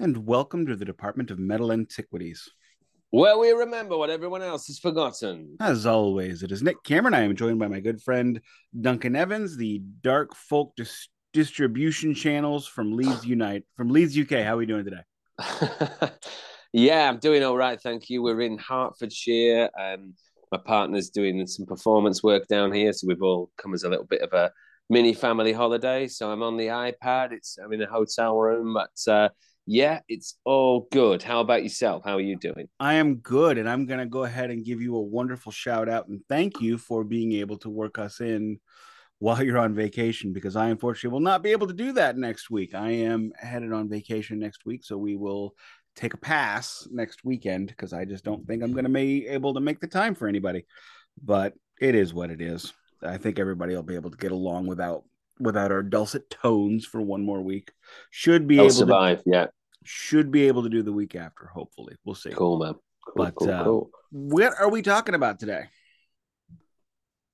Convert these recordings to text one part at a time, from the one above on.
and welcome to the Department of Metal Antiquities. Where we remember what everyone else has forgotten. As always, it is Nick Cameron. I am joined by my good friend Duncan Evans, the Dark Folk dis- Distribution Channels from Leeds Unite from Leeds, UK. How are we doing today? yeah, I'm doing all right, thank you. We're in Hertfordshire. Um, my partner's doing some performance work down here, so we've all come as a little bit of a mini family holiday. So I'm on the iPad. It's I'm in a hotel room, but uh, yeah, it's all good. How about yourself? How are you doing? I am good, and I'm going to go ahead and give you a wonderful shout out and thank you for being able to work us in while you're on vacation because I unfortunately will not be able to do that next week. I am headed on vacation next week, so we will take a pass next weekend because I just don't think I'm going to be able to make the time for anybody. But it is what it is. I think everybody will be able to get along without without our dulcet tones for one more week. Should be I'll able survive. to survive. Yeah, should be able to do the week after. Hopefully, we'll see. cool, man. Cool, But, cool, uh, cool. What are we talking about today?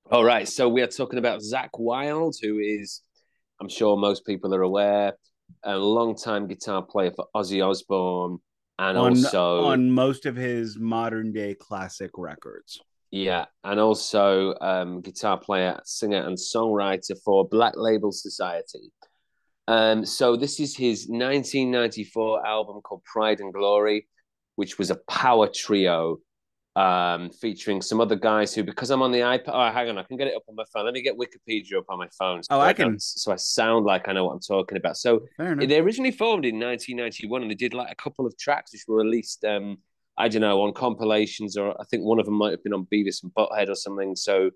All right, so we are talking about Zakk Wylde, who is, I'm sure most people are aware, a long-time guitar player for Ozzy Osbourne, and on also on most of his modern day classic records. Yeah, and also um, guitar player, singer, and songwriter for Black Label Society. Um, so this is his 1994 album called Pride and Glory, which was a power trio um, featuring some other guys who, because I'm on the iPad, oh, hang on, I can get it up on my phone. Let me get Wikipedia up on my phone. So Oh, I don't- can- So I sound like I know what I'm talking about. So they originally formed in 1991 and they did like a couple of tracks which were released um i don't know on compilations or i think one of them might have been on beavis and butthead or something so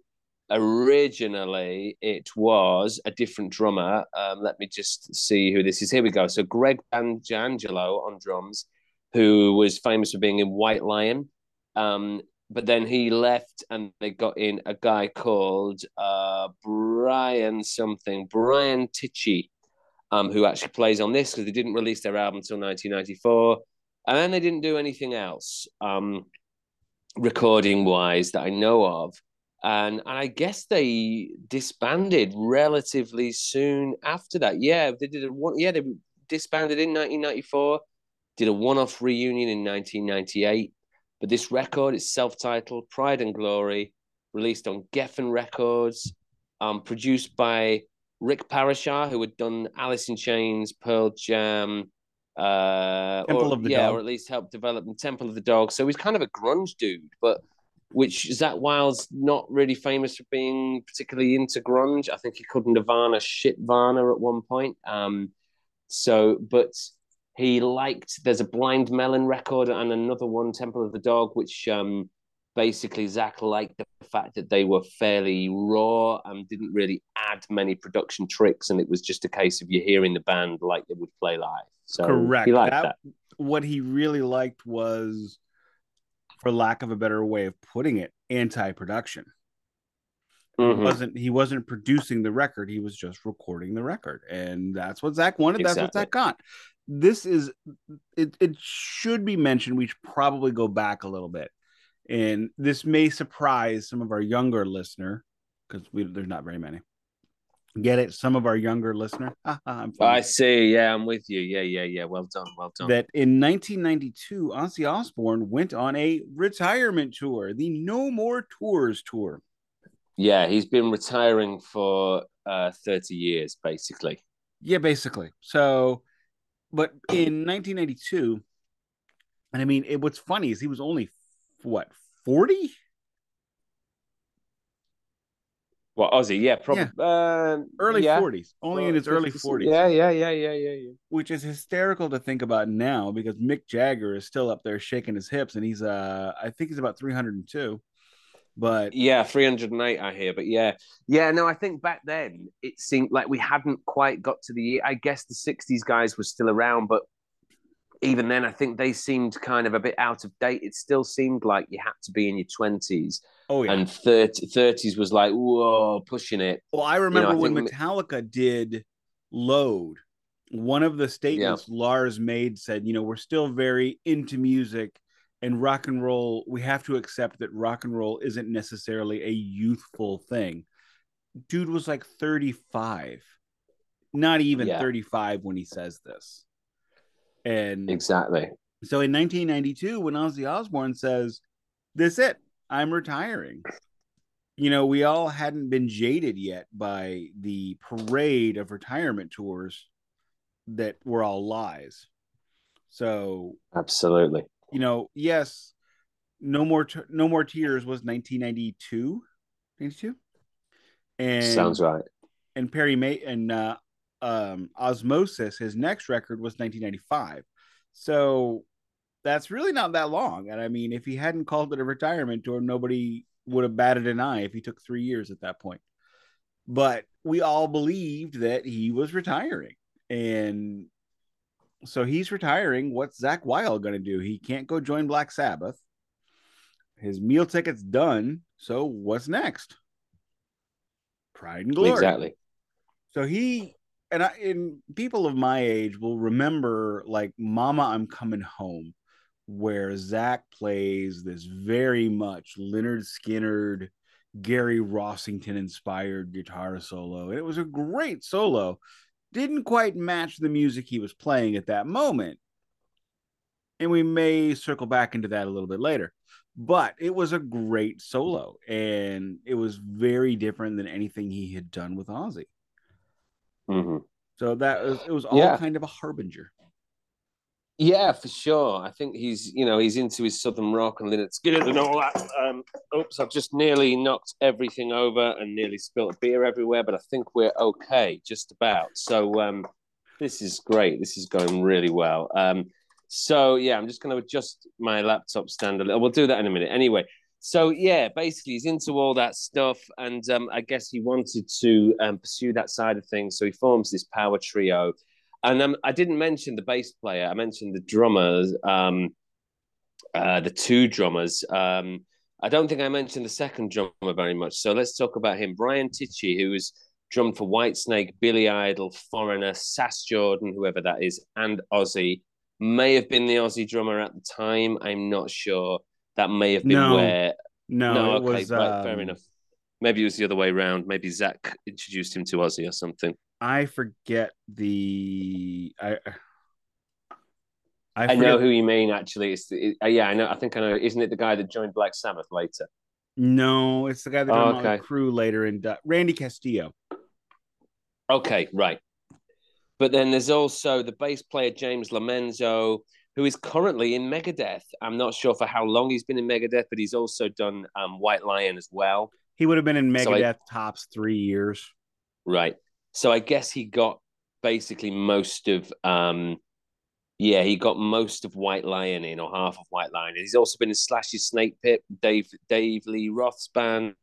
originally it was a different drummer. Um, let me just see who this is. Here we go. So Greg D'Angelo on drums who was famous for being in white lion. Um but then he left and they got in a guy called uh brian something brian tichy um, who actually plays on this because they didn't release their album until 1994, and then they didn't do anything else um, recording wise that I know of. And, and I guess they disbanded relatively soon after that. Yeah, they did a one. Yeah, they disbanded in 1994. Did a one-off reunion in 1998. But this record is self-titled "Pride and Glory," released on Geffen Records, um, produced by Rick Parashar, who had done Alice in Chains, Pearl Jam, uh, Temple or, of the yeah, Dog. or at least helped develop the Temple of the Dog. So he's kind of a grunge dude, but which Zakk Wylde's not really famous for being particularly into grunge. I think he called Nirvana shit Varna at one point. Um, so, but he liked. There's a Blind Melon record and another one, Temple of the Dog, which um, basically Zakk liked the fact that they were fairly raw and didn't really add many production tricks, and it was just a case of you hearing the band like they would play live. So Correct. He liked That- that. What he really liked was, for lack of a better way of putting it, anti-production. He Mhm. wasn't he wasn't producing the record he was just recording the record and that's what Zakk wanted that's what Zakk got this is it, it should be mentioned we should probably go back a little bit and this may surprise some of our younger listener because there's not very many get it some of our younger listener Ha, ha, I'm. I see. Yeah, I'm with you. Yeah, yeah, yeah. Well done. Well done. that in 1992 ozzy osbourne went on a retirement tour the no more tours tour yeah, he's been retiring for uh, 30 years, basically. Yeah, basically. So, but in 1992, and I mean, it, what's funny is he was only what 40. What Ozzy? Yeah, probably um, Early yeah. 40s, only in his early 40s, Yeah, yeah, yeah, yeah, yeah, yeah. which is hysterical to think about now because Mick Jagger is still up there shaking his hips, and he's uh, I think he's about 302. But Yeah, 308 I hear, but yeah. Yeah, no, I think back then it seemed like we hadn't quite got to the I guess the 60s guys were still around, but even then I think they seemed kind of a bit out of date. It still seemed like you had to be in your 20s oh yeah, and 30, 30s was like, whoa, pushing it. Well, I remember I when Metallica did Load. One of the statements Lars made said, you know, we're still very into music and rock and roll. We have to accept that rock and roll isn't necessarily a youthful thing. Dude was like 35, not even Yeah. 35 when he says this. And exactly. So in 1992, when Ozzy Osbourne says, "This it, I'm retiring," you know, we all hadn't been jaded yet by the parade of retirement tours that were all lies. So absolutely, you know, yes, no more, t- no more tears was 1992, 92, and sounds right. And Perry May and uh, um, Ozzmosis, his next record was 1995. So that's really not that long. And I mean, if he hadn't called it a retirement tour, nobody would have batted an eye if he took three years at that point. But we all believed that he was retiring. And so he's retiring. What's Zakk Wylde going to do? He can't go join Black Sabbath. His meal ticket's done. So what's next? Pride and glory. Exactly. So he and I and people of my age will remember like Mama I'm Coming Home, where Zakk plays this very much Lynyrd Skynyrd, Gary Rossington inspired guitar solo. It was a great solo. Didn't quite match the music he was playing at that moment. And we may circle back into that a little bit later. But it was a great solo and it was very different than anything he had done with Ozzy. Mm-hmm. So that was it was all yeah. kind of a harbinger. Yeah, for sure. I think he's, you know, he's into his southern rock and Lynyrd Skynyrd and all that. Um, oops, I've just nearly knocked everything over and nearly spilled beer everywhere, but I think we're okay, just about. So um, this is great. This is going really well. Um, so yeah, I'm just going to adjust my laptop stand a little. We'll do that in a minute. Anyway, so yeah, basically he's into all that stuff, and um, I guess he wanted to um, pursue that side of things. So he forms this power trio, and um, I didn't mention the bass player. I mentioned the drummers, um, uh, the two drummers. Um, I don't think I mentioned the second drummer very much. So let's talk about him, Brian Tichy, who was drummed for Whitesnake, Billy Idol, Foreigner, Sass Jordan, whoever that is, and Ozzy. May have been the Ozzy drummer at the time. I'm not sure that may have been no, where. No, no, okay, was, right, um, fair enough. Maybe it was the other way around. Maybe Zakk introduced him to Ozzy or something. I forget the I. I, I know who you mean. Actually, it's the, it, uh, yeah, I know. I think I know. Isn't it the guy that joined Black Sabbath later? No, it's the guy that joined oh, okay. the crew later in uh, Randy Castillo. Okay, right. But then there's also the bass player James Lomenzo, who is currently in Megadeth. I'm not sure for how long he's been in Megadeth, but he's also done um, White Lion as well. He would have been in Megadeth so I, tops three years. Right. So I guess he got basically most of um yeah, he got most of White Lion in, or half of White Lion. He's also been in Slash's Snake Pit, Dave Dave Lee Roth's band,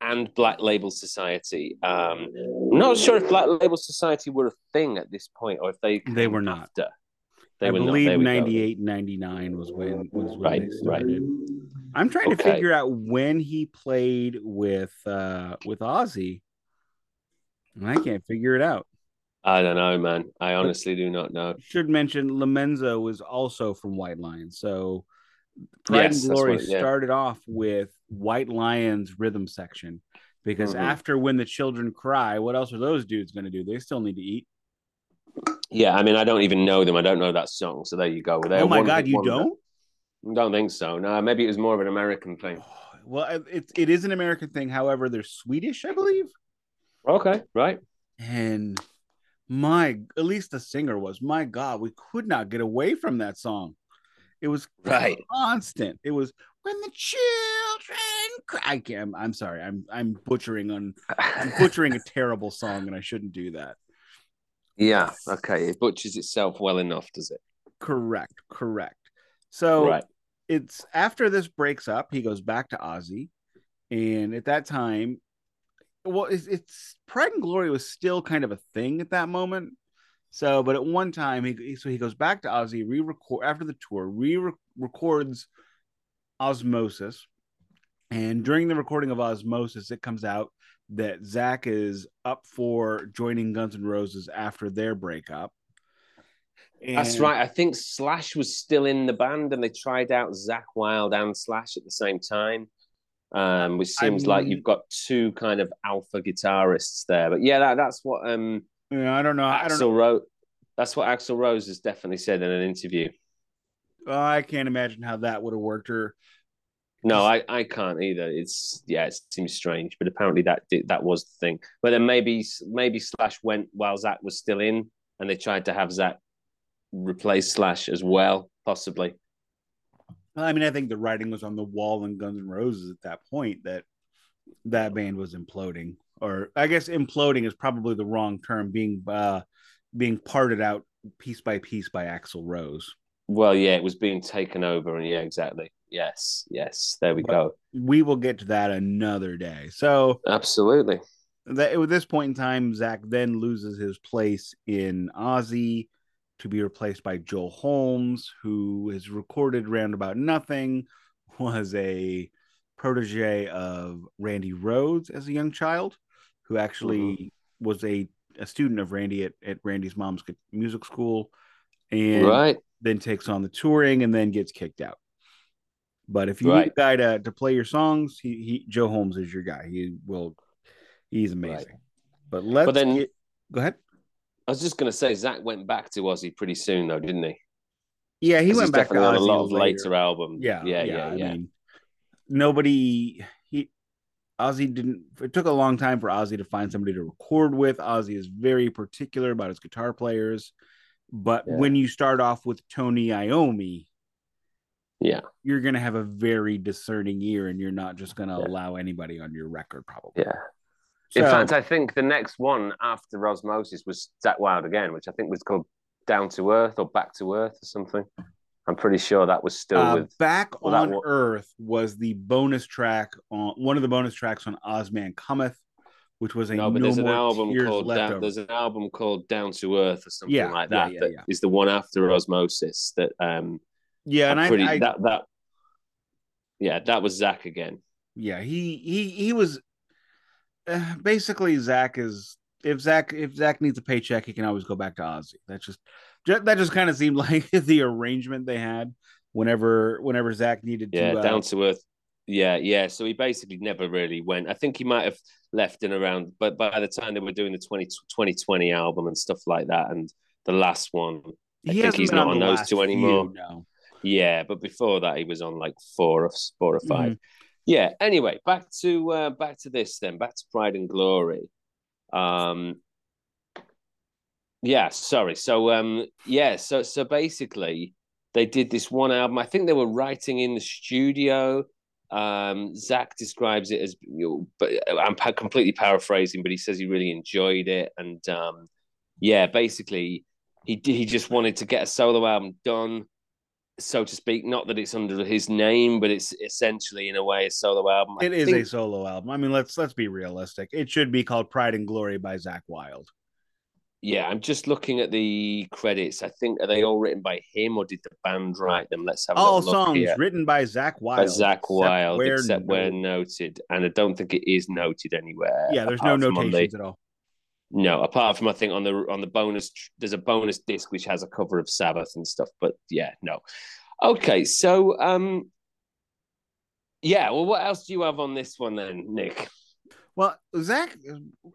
and Black Label Society. Um, I'm not sure if Black Label Society were a thing at this point, or if they they were not. After. They I believe 98, 99 was when was when right, they started. Right. I'm trying okay. to figure out when he played with uh with Ozzy. And I can't figure it out. I don't know, man. I honestly do not know. Should mention Lomenzo was also from White Lion, so Pride yes, and Glory what, yeah. started off with White Lion's rhythm section because mm-hmm. after When the Children Cry, what else are those dudes going to do? They still need to eat. Yeah, I mean, I don't even know them. I don't know that song. So there you go. They're oh my god, you don't? Don't think so. No, maybe it was more of an American thing. Well, it it is an American thing. However, they're Swedish, I believe. Okay, right. And my, at least the singer was. My God, we could not get away from that song. It was right constant. It was when the children cry. I can't, I'm sorry. I'm I'm butchering on I'm butchering a terrible song, and I shouldn't do that. Yeah. Okay. It butchers itself well enough, does it? Correct. Correct. So right. it's after this breaks up, he goes back to Ozzy, and at that time, well, it's, it's Pride and Glory was still kind of a thing at that moment. So, but at one time, he so he goes back to Ozzy, re-record after the tour, re-records Ozzmosis, and during the recording of Ozzmosis, it comes out that Zakk is up for joining Guns N' Roses after their breakup. And... That's right. I think Slash was still in the band, and they tried out Zakk Wylde and Slash at the same time. Um, which seems I mean, like you've got two kind of alpha guitarists there. But yeah, that, that's what um yeah, I don't know. Axl I don't know. wrote. That's what Axl Rose has definitely said in an interview. Oh, I can't imagine how that would have worked. Or no, I, I can't either. It's yeah, it seems strange, but apparently that that was the thing. But then maybe maybe Slash went while Zakk was still in, and they tried to have Zakk replace Slash as well, possibly. I mean, I think the writing was on the wall in Guns N' Roses at that point that that band was imploding, or I guess imploding is probably the wrong term. Being uh, being parted out piece by piece by Axl Rose. Well, yeah, it was being taken over, and yeah, exactly. Yes, yes. There we but go. We will get to that another day. So absolutely. That at this point in time, Zakk then loses his place in Ozzy to be replaced by Joe Holmes, who is recorded roundabout nothing, was a protege of Randy Rhoads as a young child, who actually mm-hmm. was a, a student of Randy at, at Randy's mom's music school, and right. then takes on the touring and then gets kicked out. But if you right. need a guy to, to play your songs, he, he Joe Holmes is your guy. He will he's amazing. Right. But let's but then get, go ahead. I was just gonna say Zakk went back to Ozzy pretty soon though, didn't he? Yeah, he went back to on a lot of later, later albums. Yeah, yeah, yeah, yeah. yeah. Mean, nobody he Ozzy didn't it took a long time for Ozzy to find somebody to record with. Ozzy is very particular about his guitar players. But yeah. when you start off with Tony Iommi, yeah, you're gonna have a very discerning ear and you're not just gonna yeah. allow anybody on your record, probably. Yeah. So, In fact, I think the next one after Ozzmosis was Zakk Wylde again, which I think was called Down to Earth or Back to Earth or something. I'm pretty sure that was still uh, with Back well, on Earth was the bonus track on one of the bonus tracks on Ozzman Cometh, which was a no, but no there's an album called Down, there's an album called Down to Earth or something yeah, like that. Yeah, yeah, that is the one after Ozzmosis that um yeah, and pretty, I, I that that yeah that was Zakk again. Yeah, he he he was uh, basically Zakk is if Zakk if Zakk needs a paycheck, he can always go back to Ozzy. That's just that just kind of seemed like the arrangement they had whenever whenever Zakk needed yeah, to uh, down to earth. Yeah, yeah. So he basically never really went. I think he might have left and around, but by the time they were doing the 20, 2020 album and stuff like that, and the last one, I he think he's not on, on those two anymore. Few, no. Yeah, but before that, he was on like four or four or 5 mm-hmm. Yeah. Anyway, back to uh, back to this then. Back to Pride and Glory. Um, yeah, sorry. So um yeah, so so basically they did this one album. I think they were writing in the studio. Um Zakk describes it as you know, but I'm completely paraphrasing, but he says he really enjoyed it and um yeah, basically he he just wanted to get a solo album done so to speak. Not that it's under his name, but it's essentially in a way a solo album. It I is think... a solo album. I mean, let's let's be realistic. It should be called Pride and Glory by Zakk Wylde. Yeah, I'm just looking at the credits. I think are they all written by him or did the band write them? Let's have a look. all songs here. written by Zakk Wylde. By Zakk Wylde, where except where noted, and I don't think it is noted anywhere. Yeah, there's no notations the, at all. No, apart from I think on the on the bonus, there's a bonus disc which has a cover of Sabbath and stuff. But yeah, no. Okay, so um, yeah. Well, what else do you have on this one then, Nick? Well, Zakk,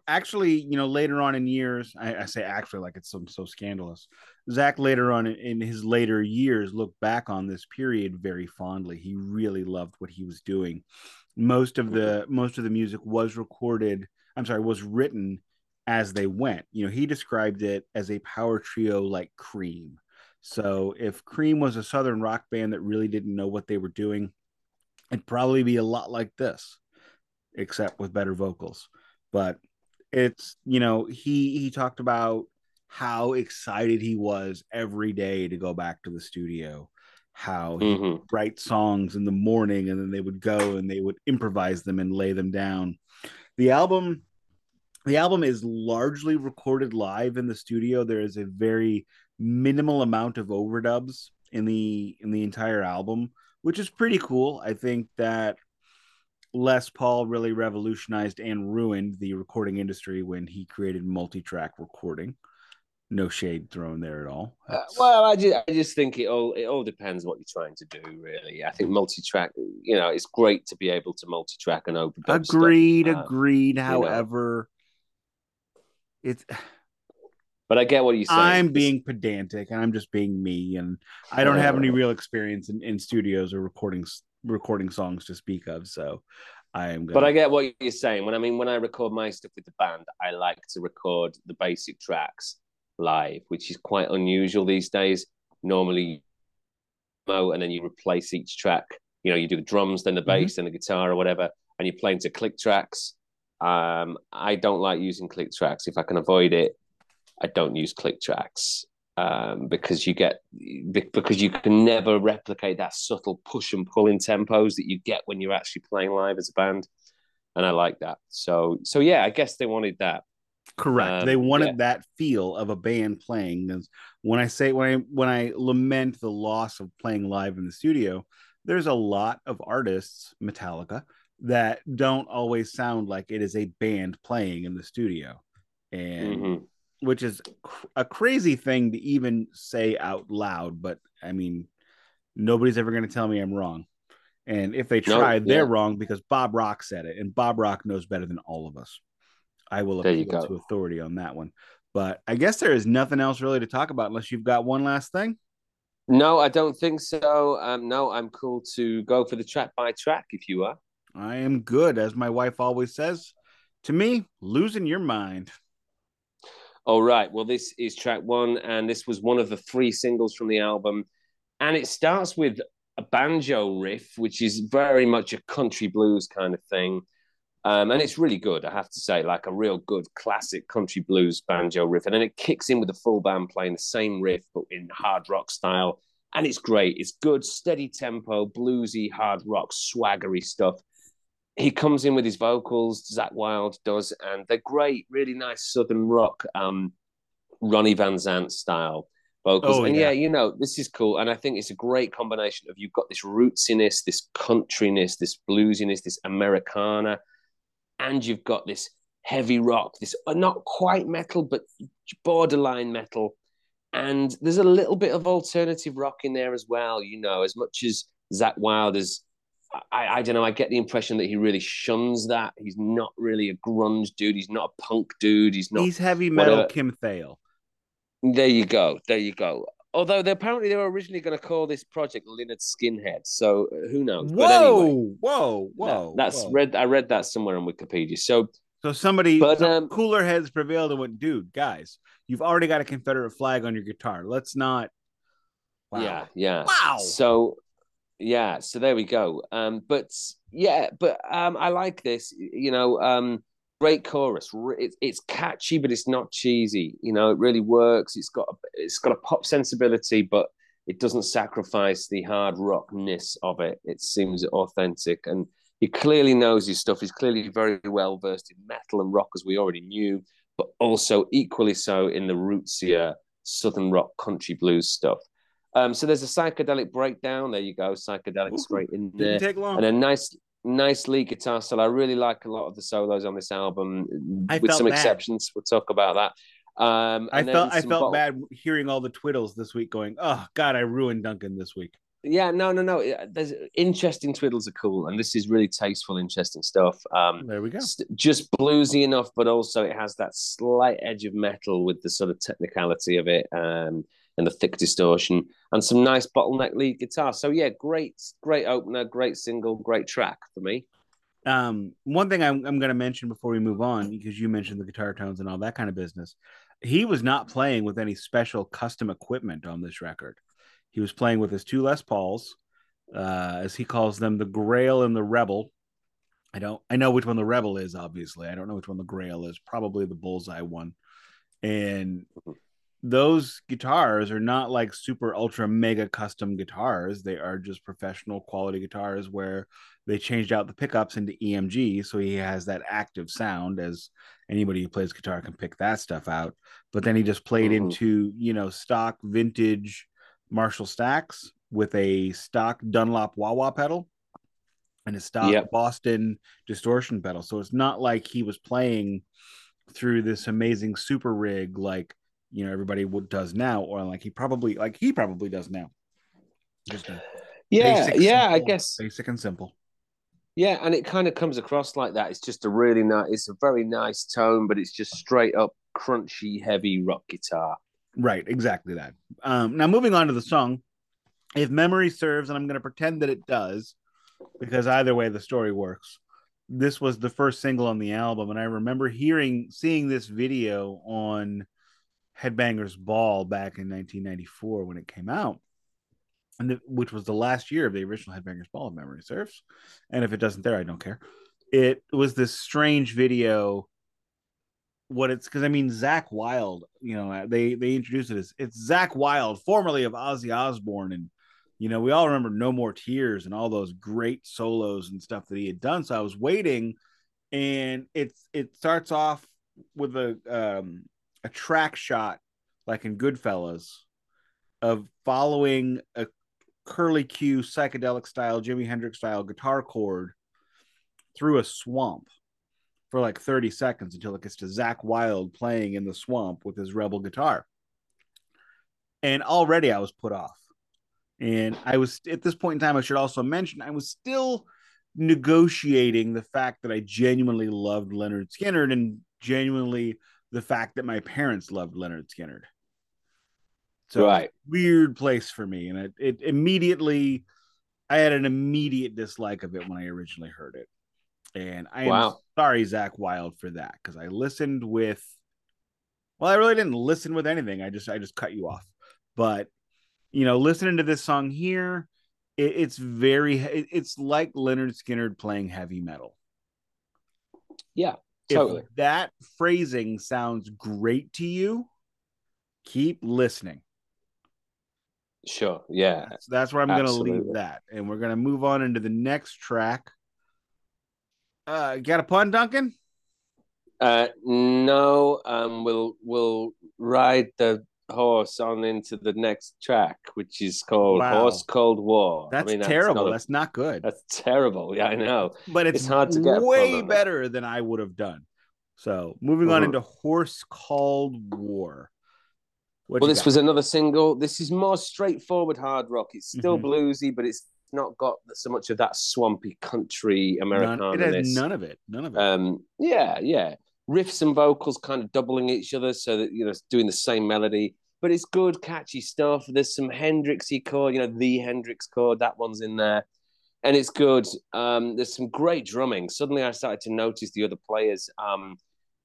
actually, you know, later on in years, I, I say actually like it's so, so scandalous. Zakk later on in, in his later years looked back on this period very fondly. He really loved what he was doing. Most of the most of the music was recorded. I'm sorry, was written as they went. You know, he described it as a power trio like Cream. So if Cream was a southern rock band that really didn't know what they were doing, it'd probably be a lot like this except with better vocals. But it's you know he he talked about how excited he was every day to go back to the studio how he mm-hmm. write songs in the morning and then they would go and they would improvise them and lay them down the album the album is largely recorded live in the studio there is a very minimal amount of overdubs in the in the entire album which is pretty cool i think that Les Paul really revolutionized and ruined the recording industry when he created multi-track recording. No shade thrown there at all. Uh, well, I just, I just think it all it all depends what you're trying to do. Really, I think multi-track. You know, it's great to be able to multi-track and open. Agreed, stuff. agreed. Uh, However. It's But I get what you're saying. I'm being pedantic and I'm just being me, and I don't have any real experience in, in studios or recordings recording songs to speak of. So I am. Gonna... But I get what you're saying. When I mean when I record my stuff with the band, I like to record the basic tracks live, which is quite unusual these days. Normally, and then you replace each track. You know, you do the drums, then the mm-hmm. bass, mm-hmm. then the guitar, or whatever, and you play into click tracks. Um, I don't like using click tracks if I can avoid it. I don't use click tracks um, because you get because you can never replicate that subtle push and pull in tempos that you get when you're actually playing live as a band, and I like that. So so yeah, I guess they wanted that. Correct. Um, they wanted yeah. that feel of a band playing. When I say when I when I lament the loss of playing live in the studio, there's a lot of artists, Metallica, that don't always sound like it is a band playing in the studio. And mm-hmm which is a crazy thing to even say out loud. But I mean, nobody's ever going to tell me I'm wrong. And if they try, they're yeah. wrong because Bob Rock said it, and Bob Rock knows better than all of us. I will appeal to authority on that one. But I guess there is nothing else really to talk about unless you've got one last thing. No, I don't think so. Um, no, I'm cool to go for the track by track if you are. I am good, as my wife always says. To me, losing your mind. All right. Well, this is track one, and this was one of the three singles from the album. And it starts with a banjo riff, which is very much a country blues kind of thing. Um, and it's really good, I have to say, like a real good classic country blues banjo riff. And then it kicks in with the full band playing the same riff, but in hard rock style. And it's great. It's good, steady tempo, bluesy, hard rock, swaggery stuff he comes in with his vocals, Zakk Wylde does, and they're great, really nice southern rock, um, Ronnie Van Zant style vocals. Oh, and yeah. yeah. you know, this is cool. And I think it's a great combination of you've got this rootsiness, this countryness, this bluesiness, this Americana, and you've got this heavy rock, this uh, not quite metal, but borderline metal. And there's a little bit of alternative rock in there as well, you know, as much as Zakk Wylde is I, I don't know. I get the impression that he really shuns that. He's not really a grunge dude. He's not a punk dude. He's not. He's heavy metal whatever. Kim Thayil. There you go. There you go. Although they apparently they were originally going to call this project Lynyrd Skinhead, so uh, who knows? Whoa, anyway, whoa, whoa! that's whoa. read. I read that somewhere on Wikipedia. So, so somebody, but um, cooler heads prevailed and went, dude, guys, you've already got a Confederate flag on your guitar. Let's not. Wow. Yeah, yeah. Wow. So yeah so there we go. Um but yeah but um i like this you know um great chorus. It's, it's catchy but it's not cheesy. You know it really works. It's got a, it's got a pop sensibility but it doesn't sacrifice the hard rockness of it. It seems authentic and he clearly knows his stuff. He's clearly very well versed in metal and rock as we already knew but also equally so in the rootsier southern rock country blues stuff um, so there's a psychedelic breakdown. There you go, psychedelic Ooh, straight in there, take long. and a nice, nice lead guitar solo. I really like a lot of the solos on this album, I with some bad. exceptions. We'll talk about that. Um, I felt I felt bad hearing all the twiddles this week, going, "Oh God, I ruined Duncan this week." Yeah, no, no, no. There's interesting twiddles are cool, and this is really tasteful, interesting stuff. Um, there we go. Just bluesy enough, but also it has that slight edge of metal with the sort of technicality of it. Um, and the thick distortion and some nice bottleneck lead guitar. So yeah, great, great opener, great single, great track for me. Um, one thing I'm, I'm going to mention before we move on, because you mentioned the guitar tones and all that kind of business, he was not playing with any special custom equipment on this record. He was playing with his two Les Pauls, uh, as he calls them, the Grail and the Rebel. I don't, I know which one the Rebel is. Obviously, I don't know which one the Grail is. Probably the Bullseye one. And mm-hmm those guitars are not like super ultra mega custom guitars. They are just professional quality guitars where they changed out the pickups into EMG. So he has that active sound as anybody who plays guitar can pick that stuff out. But then he just played mm-hmm. into, you know, stock vintage Marshall stacks with a stock Dunlop wah wah pedal and a stock yep. Boston distortion pedal. So it's not like he was playing through this amazing super rig like you know everybody does now, or like he probably like he probably does now. Just yeah, yeah, simple, I guess basic and simple. Yeah, and it kind of comes across like that. It's just a really nice, it's a very nice tone, but it's just straight up crunchy, heavy rock guitar. Right, exactly that. Um, now moving on to the song, if memory serves, and I'm going to pretend that it does, because either way the story works. This was the first single on the album, and I remember hearing, seeing this video on Headbangers Ball back in 1994 when it came out, and the, which was the last year of the original Headbangers Ball, if memory serves. And if it doesn't, there I don't care. It was this strange video. What it's because I mean Zakk Wylde, you know, they they introduced it as it's Zakk Wylde, formerly of Ozzy Osbourne, and you know we all remember No More Tears and all those great solos and stuff that he had done. So I was waiting, and it's it starts off with a um, a track shot like in Goodfellas of following a curly Q psychedelic style, Jimi Hendrix style guitar chord through a swamp for like 30 seconds until it gets to Zakk Wylde playing in the swamp with his rebel guitar. And already I was put off. And I was at this point in time, I should also mention, I was still negotiating the fact that I genuinely loved Lynyrd Skynyrd and genuinely the fact that my parents loved Lynyrd Skynyrd. So right. weird place for me. And it, it immediately I had an immediate dislike of it when I originally heard it. And I am Wow. sorry, Zakk Wylde, for that because I listened with. Well, I really didn't listen with anything. I just I just cut you off. But you know, listening to this song here, it, it's very it- it's like Lynyrd Skynyrd playing heavy metal. Yeah, If totally. that phrasing sounds great to you, keep listening. Sure. Yeah. That's, that's where I'm going to leave that, and we're going to move on into the next track. Uh, got a pun, Duncan? Uh, no, um, we'll we'll ride the horse on into the next track, which is called Wow. Horse Cold War. I That's mean, terrible. not a- that's not good. that's terrible. Yeah, I know. but it's, it's hard to get way on better than I would have done. So moving on Mhm. into Horse Called War. What well, this got? was another single. This is more straightforward hard rock. It's still Mhm. bluesy, but it's not got so much of that swampy country none, Americana. it has none of it. None of it. Um, yeah, yeah. Riffs and vocals kind of doubling each other so that, you know, it's doing the same melody. But it's good, catchy stuff. There's some Hendrixy chord, you know, the Hendrix chord, that one's in there. And it's good. Um, there's some great drumming. Suddenly I started to notice the other players. Um,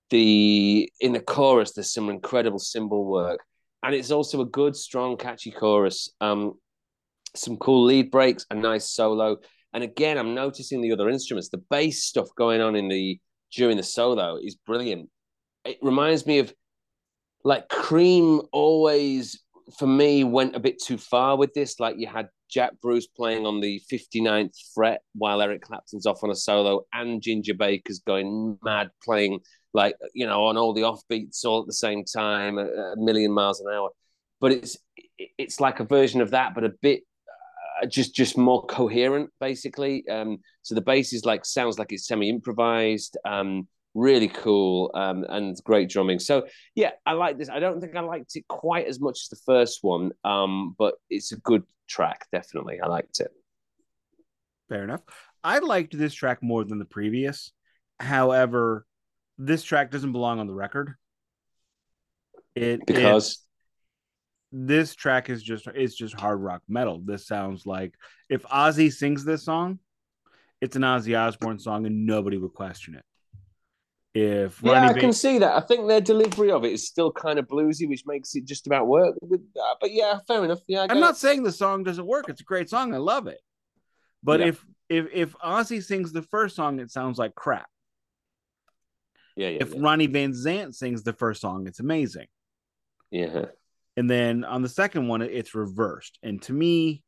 the in the chorus, there's some incredible cymbal work. And it's also a good, strong, catchy chorus. Um, some cool lead breaks, a nice solo. And again, I'm noticing the other instruments. The bass stuff going on in the during the solo is brilliant. It reminds me of like Cream always for me went a bit too far with this. Like you had Jack Bruce playing on the 59th fret while Eric Clapton's off on a solo, and Ginger Baker's going mad playing like you know on all the offbeats all at the same time, a, a million miles an hour. But it's it's like a version of that, but a bit just just more coherent, basically. Um, so the bass is like sounds like it's semi improvised. Um, really cool um, and great drumming. So yeah, I like this. I don't think I liked it quite as much as the first one, um, but it's a good track. Definitely, I liked it. Fair enough. I liked this track more than the previous. However, this track doesn't belong on the record. It Because this track is just it's just hard rock metal. This sounds like if Ozzy sings this song, it's an Ozzy Osbourne song and nobody would question it. If yeah, Ronnie I can see that. I think their delivery of it is still kind of bluesy, which makes it just about work. With that. But yeah, fair enough. Yeah, I I'm not saying the song doesn't work. It's a great song. I love it. But Yeah. if if if Ozzy sings the first song, it sounds like crap. Yeah, yeah, If yeah. Ronnie Van Zant sings the first song, it's amazing. yeah. And then on the second one, it's reversed. And to me,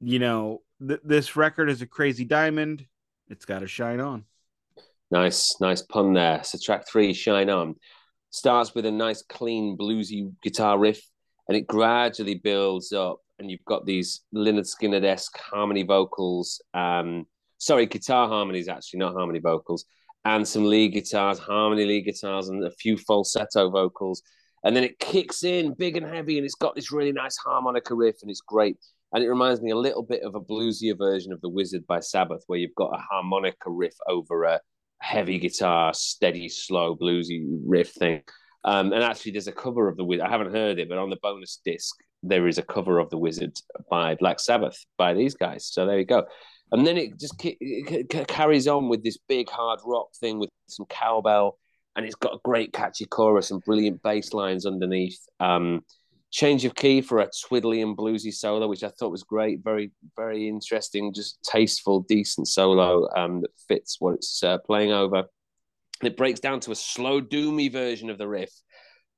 you know, th- this record is a crazy diamond. It's got to shine on. Nice, nice pun there. So track three, Shine On, starts with a nice, clean, bluesy guitar riff, and it gradually builds up. And you've got these Lynyrd Skynyrd-esque harmony vocals. Um, sorry, guitar harmonies actually, not harmony vocals, and some lead guitars, harmony lead guitars, and a few falsetto vocals. And then it kicks in big and heavy, and it's got this really nice harmonica riff, and it's great. And it reminds me a little bit of a bluesier version of The Wizard by Sabbath, where you've got a harmonica riff over a heavy guitar, steady, slow, bluesy riff thing. Um, and actually, there's a cover of the Wizard. I haven't heard it, but on the bonus disc, there is a cover of the Wizard by Black Sabbath by these guys. So there you go. And then it just carries on with this big hard rock thing with some cowbell, and it's got a great catchy chorus and brilliant bass lines underneath. Um, change of key for a twiddly and bluesy solo, which I thought was great. Very, very interesting, just tasteful, decent solo um, that fits what it's uh, playing over. And it breaks down to a slow, doomy version of the riff,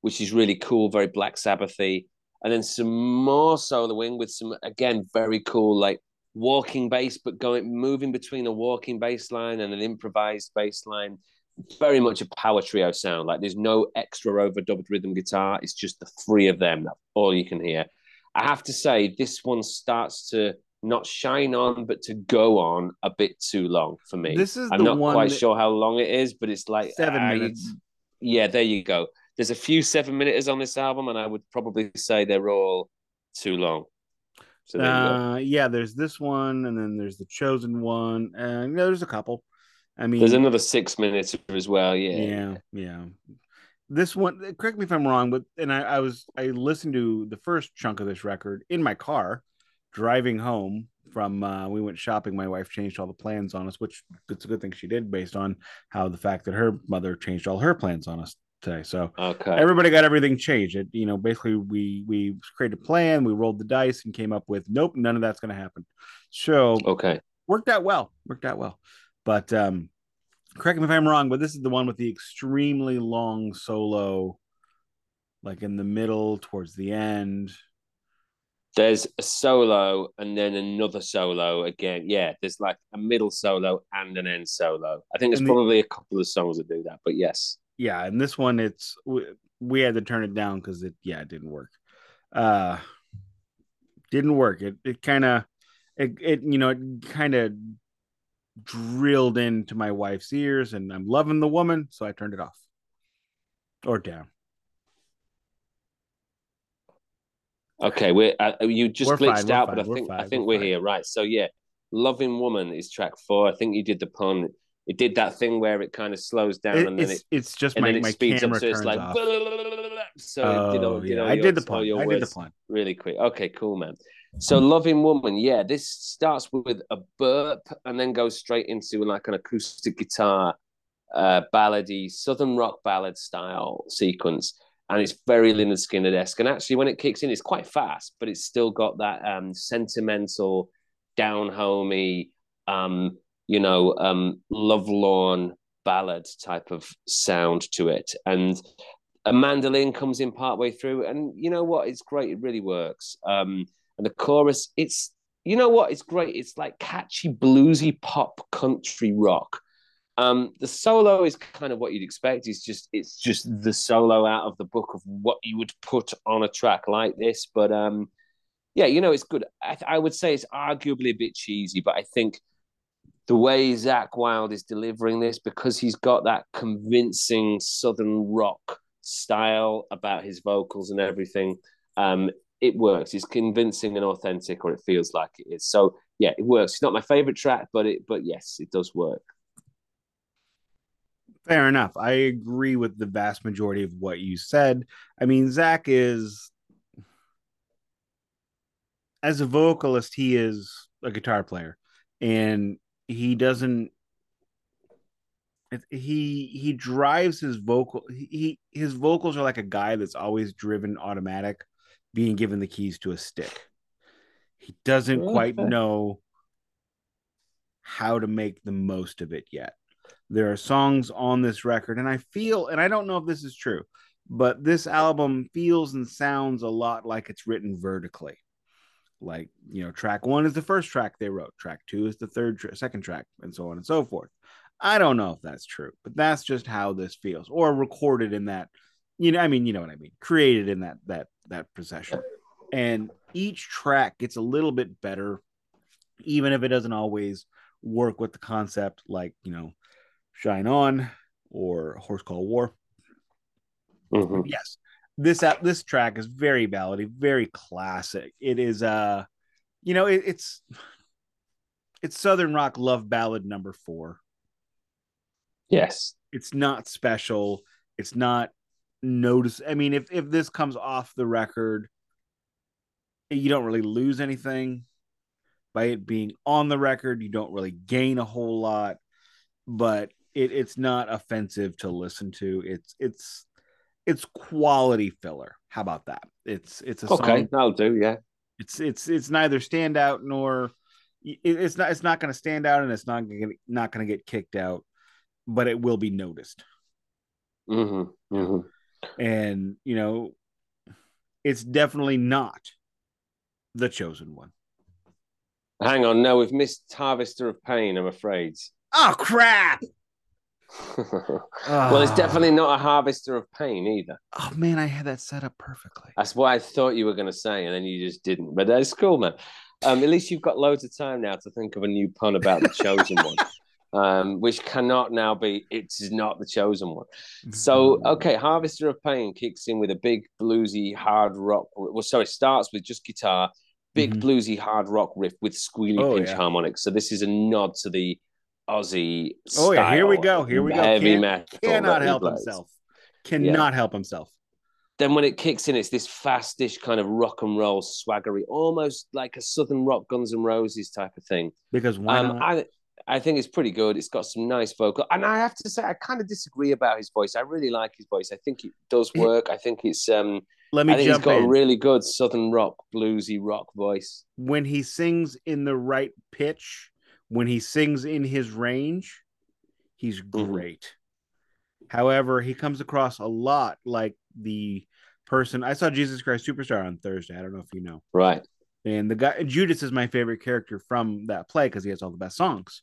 which is really cool, very Black Sabbathy. And then some more soloing with some, again, very cool, like walking bass, but going moving between a walking bass line and an improvised bass line very much a power trio sound. Like there's no extra overdubbed rhythm guitar. It's just the three of them. That's all you can hear. I have to say, this one starts to not shine on, but to go on a bit too long for me. This is I'm not quite sure how long it is, but it's like seven uh, minutes. Yeah, there you go. There's a few seven minutes on this album, and I would probably say they're all too long. So uh, yeah, there's this one, and then there's the chosen one, and you know, there's a couple. I mean, there's another six minutes as well. Yeah, yeah, yeah. This one, correct me if I'm wrong, but and I, I was I listened to the first chunk of this record in my car, driving home from. Uh, we went shopping. My wife changed all the plans on us, which it's a good thing she did, based on how the fact that her mother changed all her plans on us today. So okay. everybody got everything changed. It, you know, basically we we created a plan, we rolled the dice and came up with nope, none of that's going to happen. So okay, worked out well. Worked out well. But um, correct me if I'm wrong, but this is the one with the extremely long solo, like in the middle towards the end. There's a solo and then another solo again. Yeah, there's like a middle solo and an end solo. I think there's the, probably a couple of songs that do that, but yes. Yeah, and this one it's we, we had to turn it down because it yeah it didn't work. Uh, didn't work. It it kind of it, it you know it kind of drilled into my wife's ears, and I'm loving the woman, so I turned it off or down. Okay, we're uh, you just we're glitched fine, out, but I think I think we're, we're here, right? So yeah, "Loving Woman" is track four. I think you did the pun. It did that thing where it kind of slows down it, and then it's, it, it's just my, my camera so it's like off. so oh, did all, yeah. I did the pun. I did the pun really quick. Okay, cool, man. So Loving Woman, yeah, this starts with a burp and then goes straight into like an acoustic guitar, uh, ballady, southern rock ballad style sequence. And it's very Lynyrd Skynyrd-esque. And actually, when it kicks in, it's quite fast, but it's still got that um, sentimental, down homey, um, you know, um, lovelorn ballad type of sound to it. And a mandolin comes in partway through, and you know what? It's great. It really works. Um, and the chorus, it's you know what? It's great. It's like catchy, bluesy pop country rock. Um, the solo is kind of what you'd expect. It's just it's just the solo out of the book of what you would put on a track like this. But um, yeah, you know, it's good. I, I would say it's arguably a bit cheesy, but I think the way Zakk Wylde is delivering this, because he's got that convincing southern rock style about his vocals and everything, um, it works. It's convincing and authentic, or it feels like it is. So yeah, it works. It's not my favorite track, but it but yes, it does work. Fair enough. I agree with the vast majority of what you said. I mean, Zakk is as a vocalist, he is a guitar player, and he doesn't he he drives his vocal he his vocals are like a guy that's always driven automatic being given the keys to a stick. He doesn't quite know how to make the most of it yet. There are songs on this record, and I feel, and I don't know if this is true, but this album feels and sounds a lot like it's written vertically. Like, you know, track one is the first track they wrote, track two is the third, tra- second track, and so on and so forth. I don't know if that's true, but that's just how this feels, or recorded in that you know, I mean, you know what I mean, created in that that that procession. And each track gets a little bit better, even if it doesn't always work with the concept, like you know, Shine On or Horse Call War. Mm-hmm. Yes, this uh, this track is very ballady, very classic. It is uh, you know, it, it's it's Southern rock love ballad number four. Yes, it's not special. It's not notice. I mean, if if this comes off the record, you don't really lose anything by it being on the record. You don't really gain a whole lot, but it, it's not offensive to listen to. It's it's it's quality filler. How about that? It's it's a Okay, song. that'll do. Yeah. It's it's it's neither standout nor it- it's not it's not going to stand out and it's not gonna, not going to get kicked out, but it will be noticed. Mm-hmm. Mm-hmm. And you know, it's definitely not the chosen one. Hang on. No, we've missed Harvester of Pain. I'm afraid. Oh crap! well, it's Ah. definitely not a Harvester of Pain either. Oh man, I had that set up perfectly. That's what I thought you were going to say, and then you just didn't. But that's cool, man. Um, at least you've got loads of time now to think of a new pun about the chosen one, um, which cannot now be. It's not the chosen one. So, okay, Harvester of Pain kicks in with a big bluesy hard rock. Well, sorry, starts with just guitar, big Mhm. bluesy hard rock riff with squealy Oh, pinch yeah. harmonics. So this is a nod to the Ozzy. Oh yeah, here we go. Here we go. Heavy Can't- metal. cannot help plays. himself. Cannot help himself. Then when it kicks in, it's this fastish kind of rock and roll swaggery, almost like a Southern rock Guns N' Roses type of thing. Because why Um, not? I I think it's pretty good. It's got some nice vocal, and I have to say I kind of disagree about his voice. I really like his voice. I think it does work. I think it's um Let me I think he's jump got in. a really good Southern rock, bluesy rock voice. when he sings in the right pitch, when he sings in his range, he's Mm-hmm. great. However, he comes across a lot like the person I saw Jesus Christ Superstar on Thursday. I don't know if you know. Right. And the guy Judas is my favorite character from that play because he has all the best songs.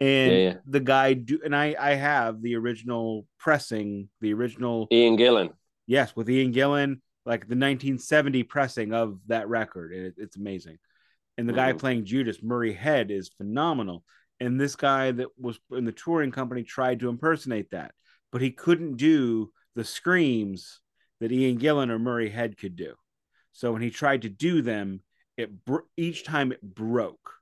And Yeah, yeah. the guy do and I I have the original pressing, the original Ian Gillan. yes, with Ian Gillan, like the 1970 pressing of that record. It, it's amazing. And the guy Mhm. playing Judas, Murray Head, is phenomenal. And this guy that was in the touring company tried to impersonate that, but he couldn't do the screams that Ian Gillan or Murray Head could do. So when he tried to do them, it br- each time it broke.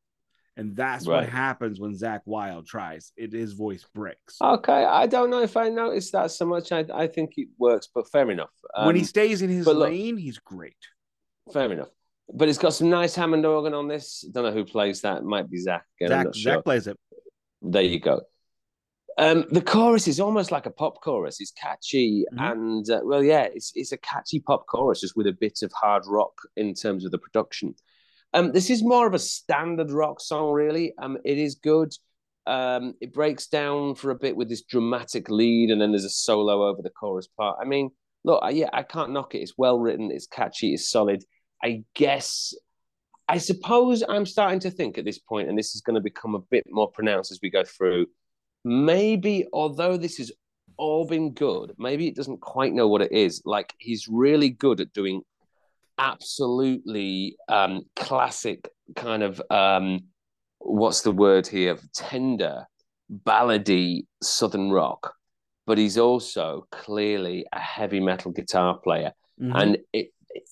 And that's what happens when Zakk Wylde tries. It his voice breaks. Okay, I don't know if I noticed that so much. I I think it works, but fair enough. when he Um, stays in his but look- lane, he's great. fair enough. But it's got some nice Hammond organ on this. Don't know who plays that. It might be Zakk. Again, Zakk, sure. Zakk plays it. There you go. Um, the chorus is almost like a pop chorus. It's catchy Mhm. and uh, well, yeah, it's it's a catchy pop chorus just with a bit of hard rock in terms of the production. Um, this is more of a standard rock song, really. Um, it is good. Um, it breaks down for a bit with this dramatic lead, and then there's a solo over the chorus part. I mean, look, I- yeah, I can't knock it. It's well written. It's catchy. It's solid. I guess I suppose I'm starting to think at this point, and this is going to become a bit more pronounced as we go through. Maybe, although this has all been good, maybe it doesn't quite know what it is. Like he's really good at doing absolutely um, classic kind of um, what's the word here? Tender, ballady Southern rock, but he's also clearly a heavy metal guitar player. Mhm. and it, it-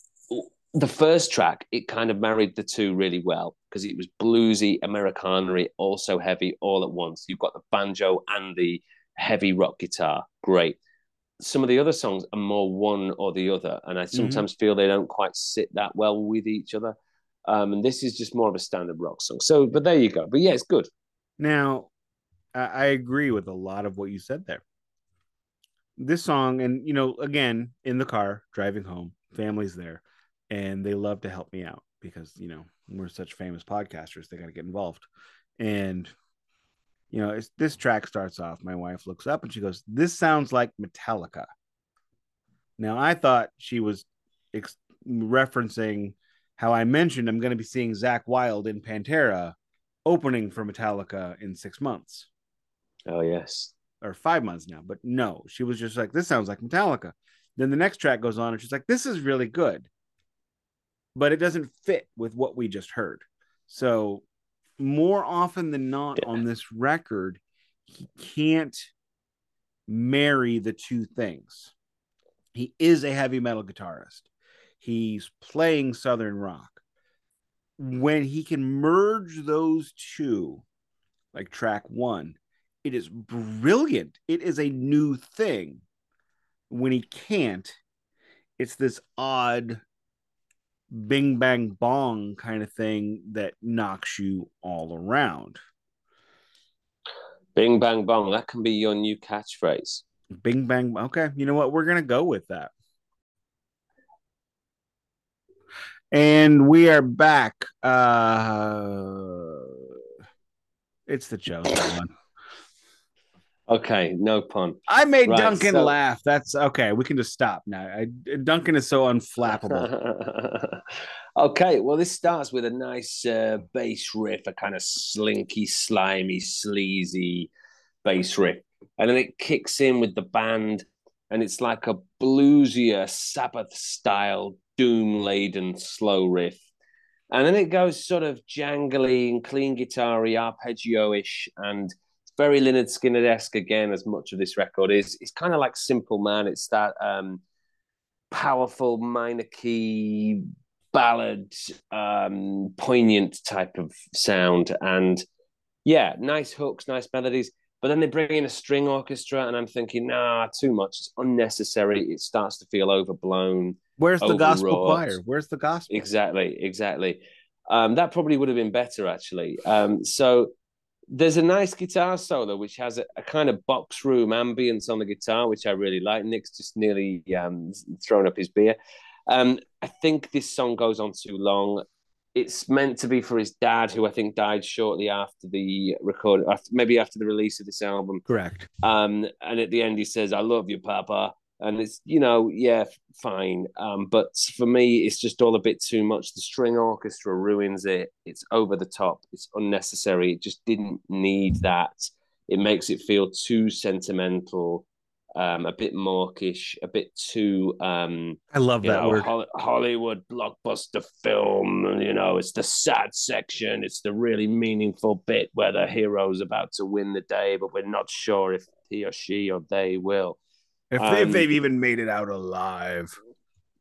the first track it kind of married the two really well because it was bluesy americanery also heavy all at once. You've got the banjo and the heavy rock guitar. Great some of the other songs are more one or the other and i sometimes feel they don't quite sit that well with each other. Um, and this is just more of a standard rock song. So but there you go. But yeah it's good. Now, I, I agree with a lot of what you said there. This song, and you know, again, in the car driving home, family's there, and they love to help me out because you know we're such famous podcasters. They got to get involved, and you know, it's, this track starts off. My wife looks up and she goes, "This sounds like Metallica." Now, I thought she was ex- referencing how I mentioned I'm going to be seeing Zakk Wylde in Pantera opening for Metallica in six months oh yes or five months now. But no, she was just like, this sounds like Metallica. Then the next track goes on and she's like, this is really good. But it doesn't fit with what we just heard. So, more often than not Yeah. on this record, he can't marry the two things. He is a heavy metal guitarist, he's playing Southern rock. When he can merge those two, like track one, it is brilliant. It is a new thing when he can't, it's this odd bing bang bong kind of thing that knocks you all around. Bing bang bong. That can be your new catchphrase. Bing bang. Okay, you know what? We're gonna go with that. And we are back. Uh it's the chosen one. Okay, no pun. I made right, Duncan so... laugh. That's okay. We can just stop now. I, Duncan is so unflappable. okay, well, this starts with a nice uh, bass riff, a kind of slinky, slimy, sleazy bass riff, and then it kicks in with the band, and it's like a bluesier Sabbath style, doom laden slow riff. And then it goes sort of jangly and clean guitar arpeggio ish, and very Lynyrd Skynyrd-esque again, as much of this record is. It's kind of like Simple Man. It's that um, powerful minor key ballad, um, poignant type of sound, and yeah, nice hooks, nice melodies. But then they bring in a string orchestra, and I'm thinking, nah, too much. It's unnecessary. It starts to feel overblown. Where's the gospel choir? Where's the gospel? Exactly, exactly. Um, that probably would have been better, actually. Um, so there's a nice guitar solo which has a, a, kind of box room ambience on the guitar, which I really like. Nick's just nearly um, thrown up his beer. Um, I think this song goes on too long. It's meant to be for his dad, who I think died shortly after the record, after, maybe after the release of this album. Correct. Um, and at the end, he says, "I love you, Papa." And it's you know yeah fine. Um, but for me it's just all a bit too much. The string orchestra ruins it. It's over the top. It's unnecessary. It just didn't need that. It makes it feel too sentimental um, a bit mawkish a bit too um, i love that know, word. Hollywood blockbuster film. You know it's the sad section. It's the really meaningful bit where the hero's about to win the day but we're not sure if he or she or they will if, um, if they've even made it out alive.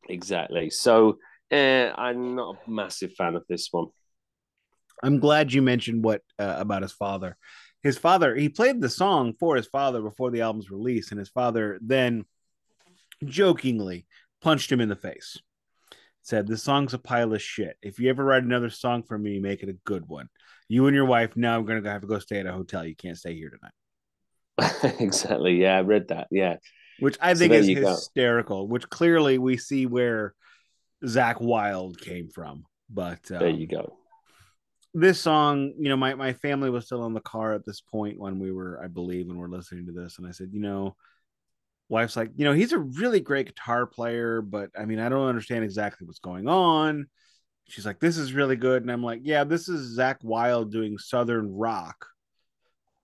Exactly. So uh, I'm not a massive fan of this one. I'm glad you mentioned what uh, about his father. His father, he played the song for his father before the album's release, and his father then jokingly punched him in the face. Said, This song's a pile of shit. If you ever write another song for me, make it a good one. You and your wife, now I'm going to have to go stay at a hotel. You can't stay here tonight. exactly. Yeah, I read that. Yeah which I think so is hysterical. Go. Which clearly we see where Zakk Wylde came from. But um, there you go. This song, you know, my my family was still in the car at this point when we were, I believe, when we're listening to this, and I said, you know, wife's like, you know, he's a really great guitar player, but I mean, I don't understand exactly what's going on. She's like, this is really good, and I'm like, yeah, this is Zakk Wylde doing Southern rock,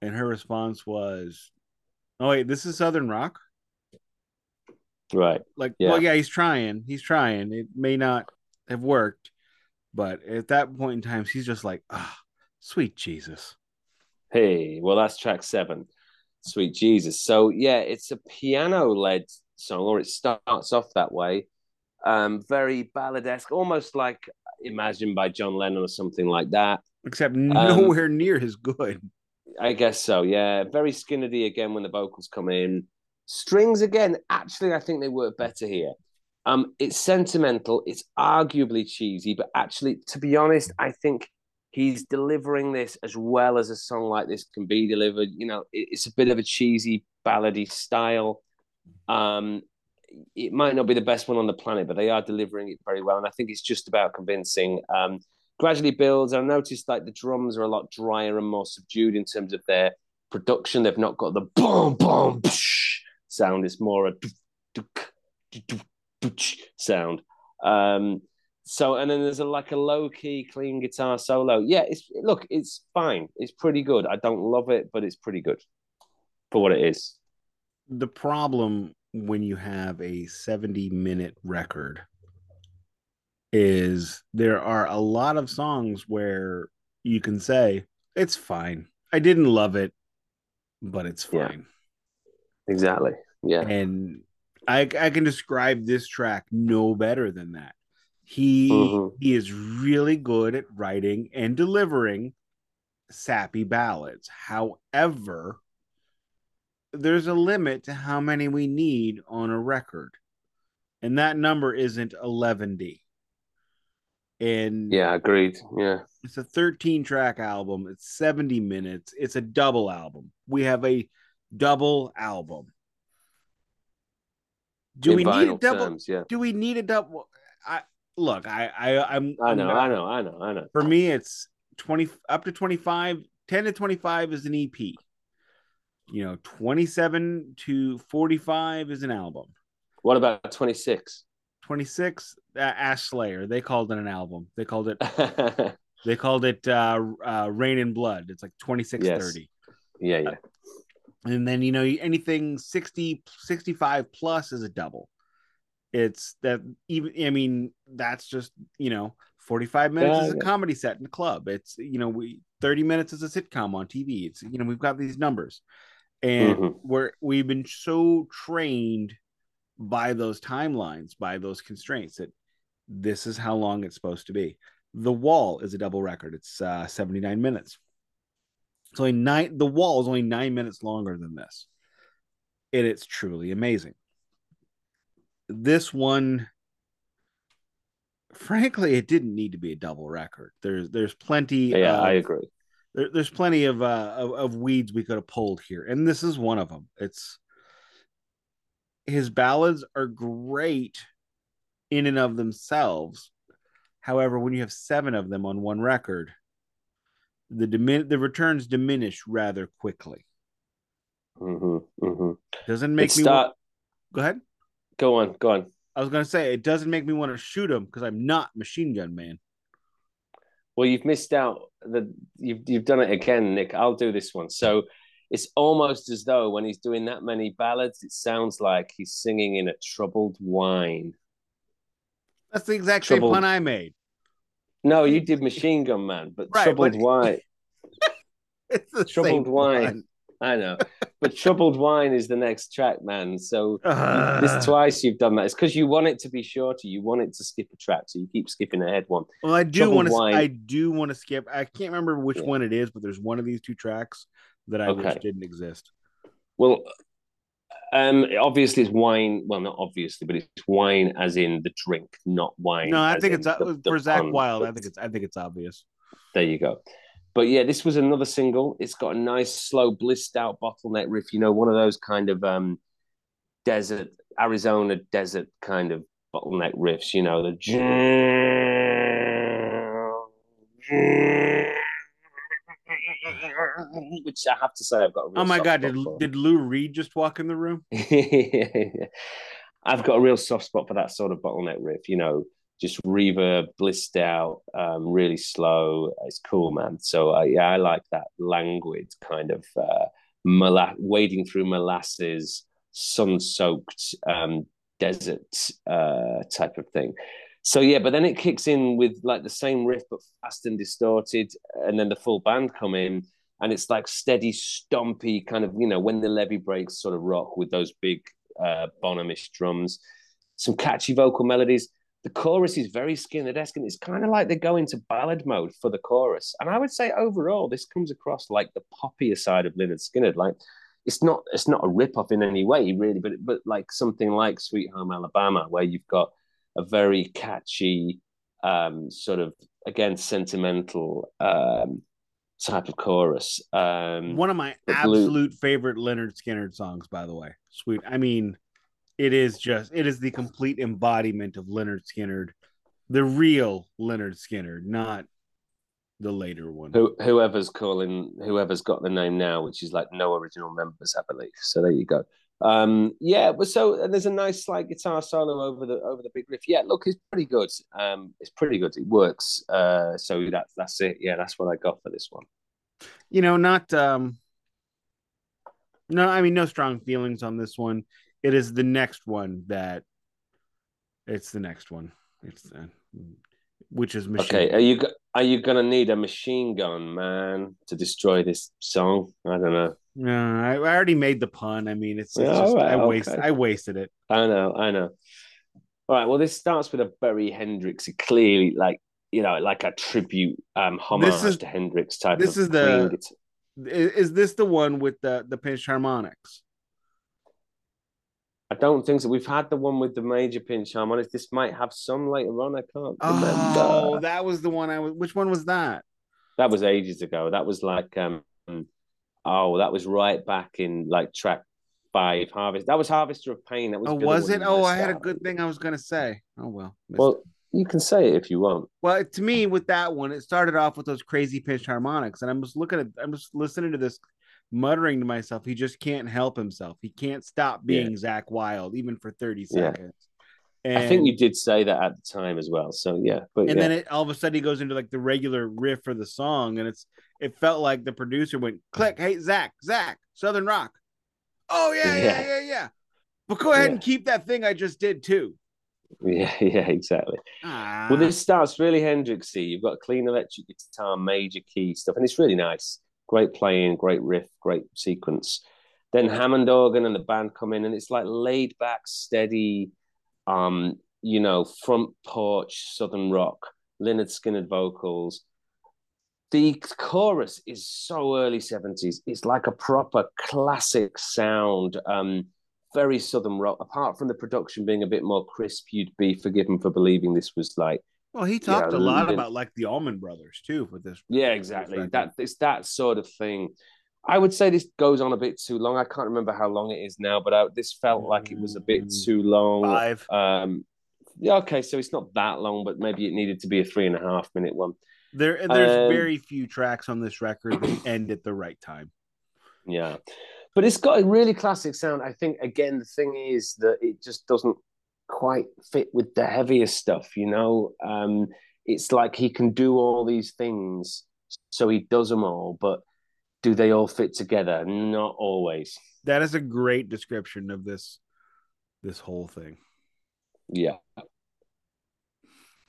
and her response was, oh wait, this is Southern rock. Right. Like, yeah. well, yeah, he's trying. He's trying. It may not have worked, but at that point in time, he's just like, ah, oh, sweet Jesus. Hey, well, that's track seven, Sweet Jesus. So, yeah, it's a piano led song, or it starts off that way. Um, very balladesque, almost like imagined by John Lennon or something like that. Except um, nowhere um, near as good. I guess so, yeah. Very Skynyrdy again when the vocals come in. Strings again, actually, I think they work better here. Um, it's sentimental, it's arguably cheesy, but actually, to be honest, I think he's delivering this as well as a song like this can be delivered. You know, it's a bit of a cheesy ballady style. Um, it might not be the best one on the planet, but they are delivering it very well, and I think it's just about convincing. Um, gradually builds. I noticed like the drums are a lot drier and more subdued in terms of their production. They've not got the boom boom. Psh, sound. It's more a sound. Um, so and then there's a like a low key clean guitar solo. Yeah, it's look, it's fine. It's pretty good. I don't love it, but it's pretty good for what it is. The problem when you have a 70 minute record is there are a lot of songs where you can say it's fine. I didn't love it, but it's fine. Yeah, exactly. Yeah. And I I can describe this track no better than that. He mm-hmm. he is really good at writing and delivering sappy ballads. However, there's a limit to how many we need on a record. And that number isn't 11D. And yeah, agreed. Yeah. It's a 13 track album. It's 70 minutes. It's a double album. We have a double album. Do In we need a double? Terms, yeah. Do we need a double? I look, I, I, I'm. I know, I know, I know, I know. For me, it's 20 up to 25. 10 to 25 is an EP. You know, 27 to 45 is an album. What about 26? 26 uh, ash slayer they called it an album they called it they called it uh, uh Reign in Blood it's like 2630 yes. yeah yeah and then you know anything 60 65 plus is a double it's that even i mean that's just you know 45 minutes yeah, is a yeah. comedy set in the club it's you know we 30 minutes is a sitcom on tv it's you know we've got these numbers and mm-hmm. we're we've been so trained by those timelines, by those constraints that this is how long it's supposed to be. The Wall is a double record. It's uh, 79 minutes. It's only nine. The Wall is only nine minutes longer than this. And it's truly amazing. This one, frankly, it didn't need to be a double record. There's there's plenty. Yeah, of, I agree. There, there's plenty of, uh, of of weeds we could have pulled here, and this is one of them. It's his ballads are great in and of themselves. However, when you have seven of them on one record, the dimin- the returns diminish rather quickly. Mm-hmm, mm-hmm. Doesn't make me. Start... Go ahead. Go on. Go on. I was going to say it doesn't make me want to shoot him because I'm not Machine Gun Man. Well, you've missed out. The you've you've done it again, Nick. I'll do this one. So it's almost as though when he's doing that many ballads, it sounds like he's singing in a troubled whine. That's the exact troubled... same pun I made. No, you did Machine Gun Man, but right, troubled but... the troubled whine. I know, but troubled Wine is the next track, man. So uh... this twice you've done that. It's because you want it to be shorter. You want it to skip a track, so you keep skipping ahead one. Well, I do want to. I do want to skip. I can't remember which yeah. one it is, but there's one of these two tracks that I okay. wish didn't exist? Well, um, obviously it's wine. Well, not obviously, but it's wine as in the drink, not wine. No, I think it's the, for the Zakk Wylde. I think it's I think it's obvious. There you go. But yeah, this was another single. It's got a nice, slow, blissed out bottleneck riff. You know, one of those kind of um, desert, Arizona desert kind of bottleneck riffs. You know, the which I have to say I've got. oh my god! Did for. did Lou Reed just walk in the room? I've got a real soft spot for that sort of bottleneck riff. You know, just reverb, blissed out, um, really slow. It's cool, man. So uh, yeah, I like that languid kind of uh, mola- wading through molasses, sun-soaked um, desert uh, type of thing so yeah, but then it kicks in with like the same riff but fast and distorted, and then the full band come in, and it's like steady, stompy kind of you know when the levee breaks sort of rock with those big uh, Bonhamish drums, some catchy vocal melodies. The chorus is very Skynyrd-esque, and it's kind of like they go into ballad mode for the chorus. And I would say overall, this comes across like the poppier side of Lynyrd Skynyrd. Like it's not it's not a rip off in any way, really, but but like something like Sweet Home Alabama, where you've got a very catchy, um, sort of again sentimental um, type of chorus. Um, One of my absolute favorite Lynyrd Skynyrd songs, by the way. Sweet. I mean, it is just it is the complete embodiment of Lynyrd Skynyrd, the real Lynyrd Skynyrd, not the later one. Who, whoever's calling, whoever's got the name now, which is like no original members, I believe. So there you go. Um, yeah, but so there's a nice like guitar solo over the over the big riff. Yeah, look, it's pretty good. Um, it's pretty good. It works. Uh, so that's that's it. Yeah, that's what I got for this one. You know, not um, no, I mean, no strong feelings on this one. It is the next one that it's the next one. It's uh, which is machine. Okay, are you are you gonna need a machine gun, man, to destroy this song? I don't know. No, I, I already made the pun. I mean, it's, it's just, right, I okay. waste I wasted it. I know, I know. All right. Well, this starts with a very Hendrix, clearly like you know, like a tribute, um, homage this is, to Hendrix type. This is the. Is this the one with the the pinched harmonics? I don't think so. We've had the one with the major pinch harmonics. This might have some later on. I can't remember. Oh, that was the one I was. Which one was that? That was ages ago. That was like um oh, that was right back in like track five, Harvest. That was Harvester of Pain. That was Oh, was it? Oh, I had a good thing I was gonna say. Oh well. Well, it. you can say it if you want. Well, to me, with that one, it started off with those crazy pitch harmonics, and I'm just looking at, I'm just listening to this, muttering to myself, he just can't help himself. He can't stop being Zakk Wylde, even for 30 Yeah. And, I think you did say that at the time as well. So yeah, but and yeah. then it all of a sudden he goes into like the regular riff for the song, and it's it felt like the producer went click, hey Zakk, Zakk, Southern Rock. Oh yeah, yeah, Yeah. yeah, yeah. But go ahead Yeah. and keep that thing I just did too. yeah, yeah, exactly. Ah, Well, this starts really Hendrixy. You've got clean electric guitar, major key stuff, and it's really nice. Great playing, great riff, great sequence. Then Hammond organ and the band come in, and it's like laid back, steady, um, you know, front porch southern rock, Lynyrd Skynyrd vocals. The chorus is so early 70s. It's like a proper classic sound. Um, very southern rock. Apart from the production being a bit more crisp, you'd be forgiven for believing this was like well, he talked yeah, a lot about like the Allman Brothers too with this. yeah, exactly. That it's that sort of thing. I would say this goes on a bit too long. I can't remember how long it is now, but I, this felt like it was a bit Mm, too long. Five. Um, yeah, okay, so it's not that long, but maybe it needed to be a three and a half minute one. There, there's Um, very few tracks on this record that end at the right time. Yeah. But it's got a really classic sound. I think again the thing is that it just doesn't quite fit with the heavier stuff, you know. Um it's like he can do all these things, so he does them all, but do they all fit together? Not always. That is a great description of this, this whole thing. Yeah.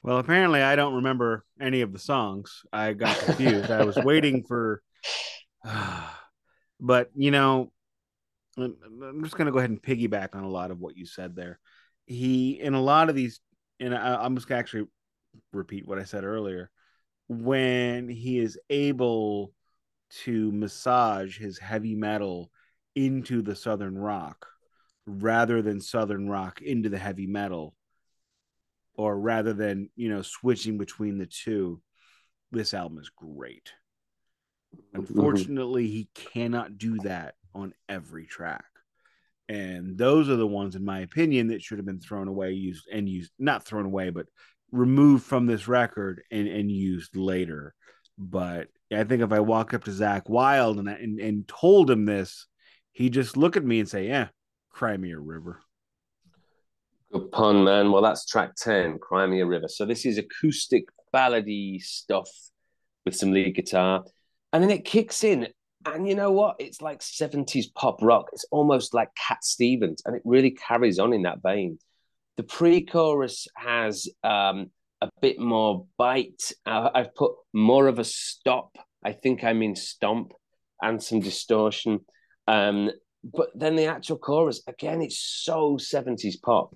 Well, apparently, I don't remember any of the songs. I got confused. I was waiting for, but you know, I'm just gonna go ahead and piggyback on a lot of what you said there. He in a lot of these, and I, I'm just gonna actually repeat what I said earlier. When he is able to massage his heavy metal into the southern rock, rather than southern rock into the heavy metal, or rather than you know switching between the two. This album is great. Mm-hmm. Unfortunately he cannot do that on every track. And those are the ones in my opinion that should have been thrown away used and used not thrown away but removed from this record and and used later. But i think if i walked up to zakk wylde and and, and told him this he'd just look at me and say yeah cry me a river Good pun, man. Well, that's track 10, Cry Me a River. So this is acoustic ballady stuff with some lead guitar. And then it kicks in. And you know what? It's like 70s pop rock. It's almost like Cat Stevens. And it really carries on in that vein. The pre-chorus has um, a bit more bite. I've put more of a stop. I think I mean stomp and some distortion. Um, but then the actual chorus, again, it's so 70s pop.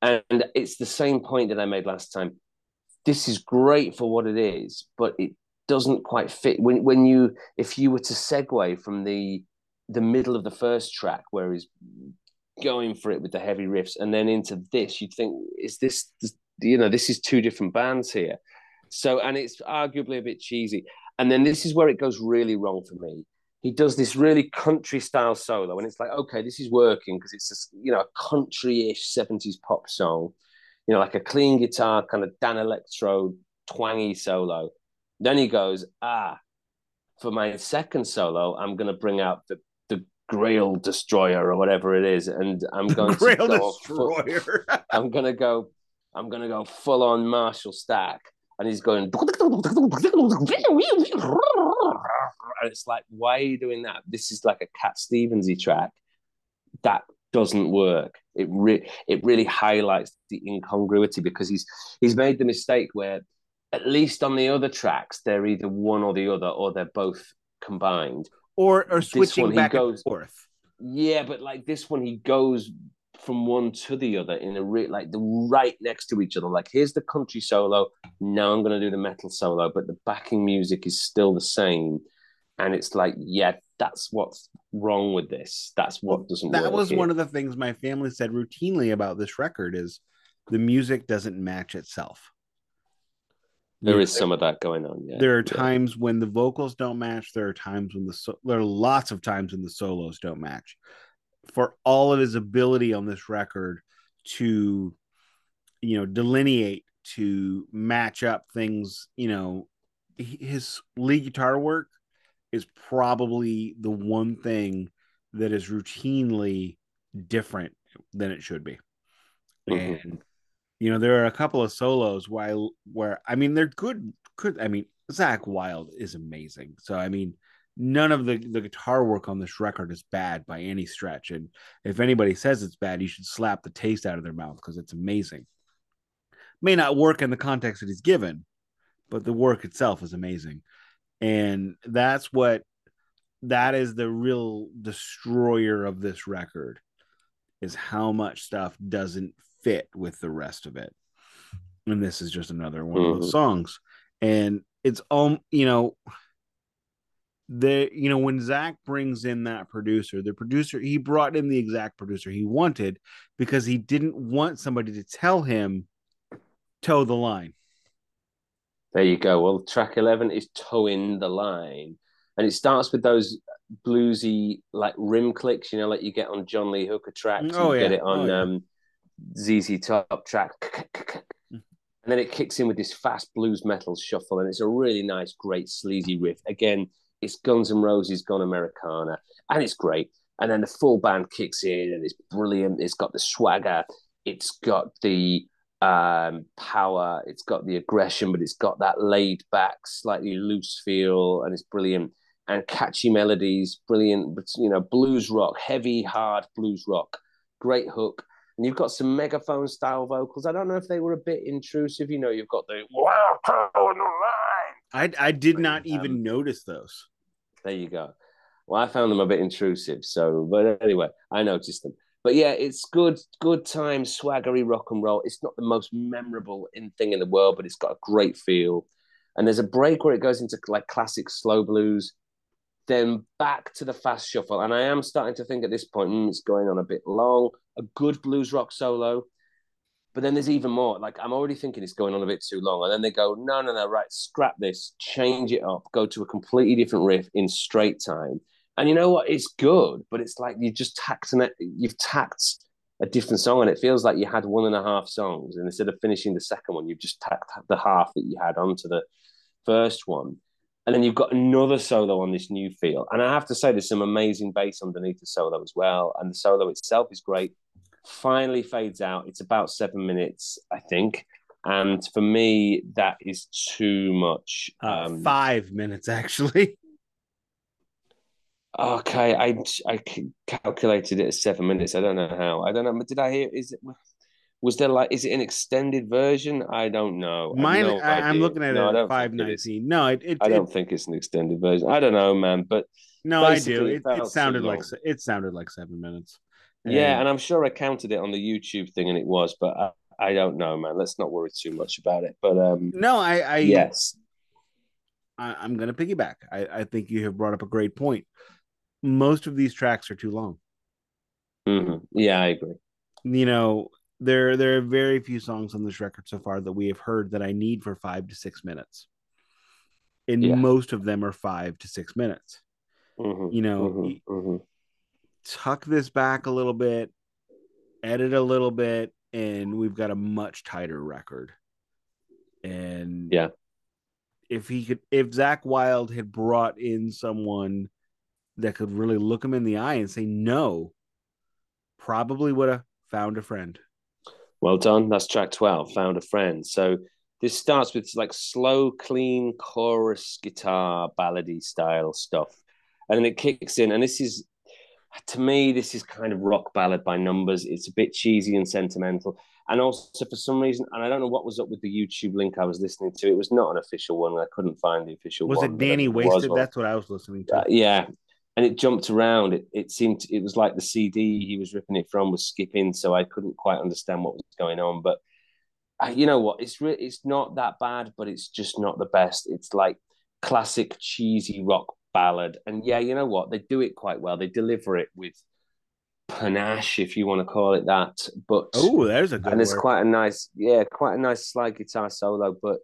And it's the same point that I made last time. This is great for what it is, but it doesn't quite fit. When when you if you were to segue from the the middle of the first track where he's going for it with the heavy riffs and then into this, you'd think, is this you know, this is two different bands here. So and it's arguably a bit cheesy. And then this is where it goes really wrong for me he does this really country style solo and it's like okay this is working because it's just you know a country-ish 70s pop song you know like a clean guitar kind of Danelectro twangy solo then he goes ah for my second solo i'm going to bring out the the grail destroyer or whatever it is and i'm going to Grail go full- Destroyer. i'm going to go i'm going to go full on marshall stack and he's going and it's like why are you doing that this is like a cat stevensy track that doesn't work it re- it really highlights the incongruity because he's he's made the mistake where at least on the other tracks they're either one or the other or they're both combined or or switching one, back goes- and forth. yeah, but like this one, he goes from one to the other in a re- like the right next to each other. Like here's the country solo. Now I'm going to do the metal solo, but the backing music is still the same. and it's like, yeah, that's what's wrong with this. That's what doesn't. That was here. one of the things my family said routinely about this record is the music doesn't match itself. There is some of that going on. Yeah. There are times yeah. when the vocals don't match. There are times when the so- there are lots of times when the solos don't match. For all of his ability on this record to, you know, delineate to match up things, you know, his lead guitar work is probably the one thing that is routinely different than it should be. Mm-hmm. And you know, there are a couple of solos while where I mean they're good could I mean Zakk Wylde is amazing. So I mean none of the the guitar work on this record is bad by any stretch and if anybody says it's bad you should slap the taste out of their mouth because it's amazing may not work in the context that he's given but the work itself is amazing and that's what that is the real destroyer of this record is how much stuff doesn't fit with the rest of it and this is just another one mm-hmm. of those mm-hmm. songs and it's um you know the you know when Zakk brings in that producer, the producer he brought in the exact producer he wanted because he didn't want somebody to tell him toe the line. There you go. Well, track eleven is toeing the line, and it starts with those bluesy like rim clicks, you know, like you get on John Lee Hooker tracks. Oh, you yeah. get it on oh, yeah. um, ZZ Top track. Mm. And then it kicks in with this fast blues metal shuffle, and it's a really nice, great sleazy riff. Again, it's Guns N' Roses Gone Americana, and it's great. And then the full band kicks in, and it's brilliant. It's got the swagger, it's got the um, power, it's got the aggression, but it's got that laid back, slightly loose feel, and it's brilliant. And catchy melodies, brilliant. But you know, blues rock, heavy, hard blues rock, great hook. And you've got some megaphone style vocals. I don't know if they were a bit intrusive. You know, you've got the I I did not even um, notice those. There you go. Well, I found them a bit intrusive. So, but anyway, I noticed them. But yeah, it's good, good time, swaggery rock and roll. It's not the most memorable in thing in the world, but it's got a great feel. And there's a break where it goes into like classic slow blues, then back to the fast shuffle. And I am starting to think at this point, mm, it's going on a bit long. A good blues rock solo, but then there's even more. Like I'm already thinking it's going on a bit too long, and then they go, no, no, no, right, scrap this, change it up, go to a completely different riff in straight time. And you know what? It's good, but it's like you just tacked an, you've tacked a different song, and it feels like you had one and a half songs, and instead of finishing the second one, you've just tacked the half that you had onto the first one. And then you've got another solo on this new feel. And I have to say, there's some amazing bass underneath the solo as well. And the solo itself is great finally fades out. It's about seven minutes, I think. And for me, that is too much. Uh, um, five minutes, actually. Okay, I I calculated it as seven minutes. I don't know how. I don't know. Did I hear? Is it? Was there like? Is it an extended version? I don't know. Mine. No I, am looking at no, it at five nineteen. No, it, it, I don't think it's an extended version. I don't know, man. But no, I do. It, it sounded like it sounded like seven minutes. Yeah, and I'm sure I counted it on the YouTube thing, and it was, but I, I don't know, man. Let's not worry too much about it. But um, no, I, I yes, I, am going to piggyback. I, I think you have brought up a great point. Most of these tracks are too long. Mm-hmm. Yeah, I agree. You know, there there are very few songs on this record so far that we have heard that I need for five to six minutes, and yeah. most of them are five to six minutes. Mm-hmm. You know, mm-hmm. Tuck this back a little bit, edit a little bit, and we've got a much tighter record. And yeah, if he could, if Zakk Wylde had brought in someone that could really look him in the eye and say no, probably would have found a friend. Well done. That's track 12, Found a Friend. So this starts with like slow, clean chorus guitar, ballady style stuff. And then it kicks in. And this is to me, this is kind of rock ballad by numbers. It's a bit cheesy and sentimental. And also, for some reason, and I don't know what was up with the YouTube link I was listening to. It was not an official one. I couldn't find the official was one. it Danny Wasted? That's what I was listening to. Uh, yeah. And it jumped around. It, it seemed, it was like the CD he was ripping it from was skipping. So I couldn't quite understand what was going on. But uh, you know what? It's, re- it's not that bad, but it's just not the best. It's like classic cheesy rock ballad. And yeah, you know what? They do it quite well. They deliver it with panache, if you want to call it that. But oh, there's a good. And it's quite a nice, yeah, quite a nice slide guitar solo. But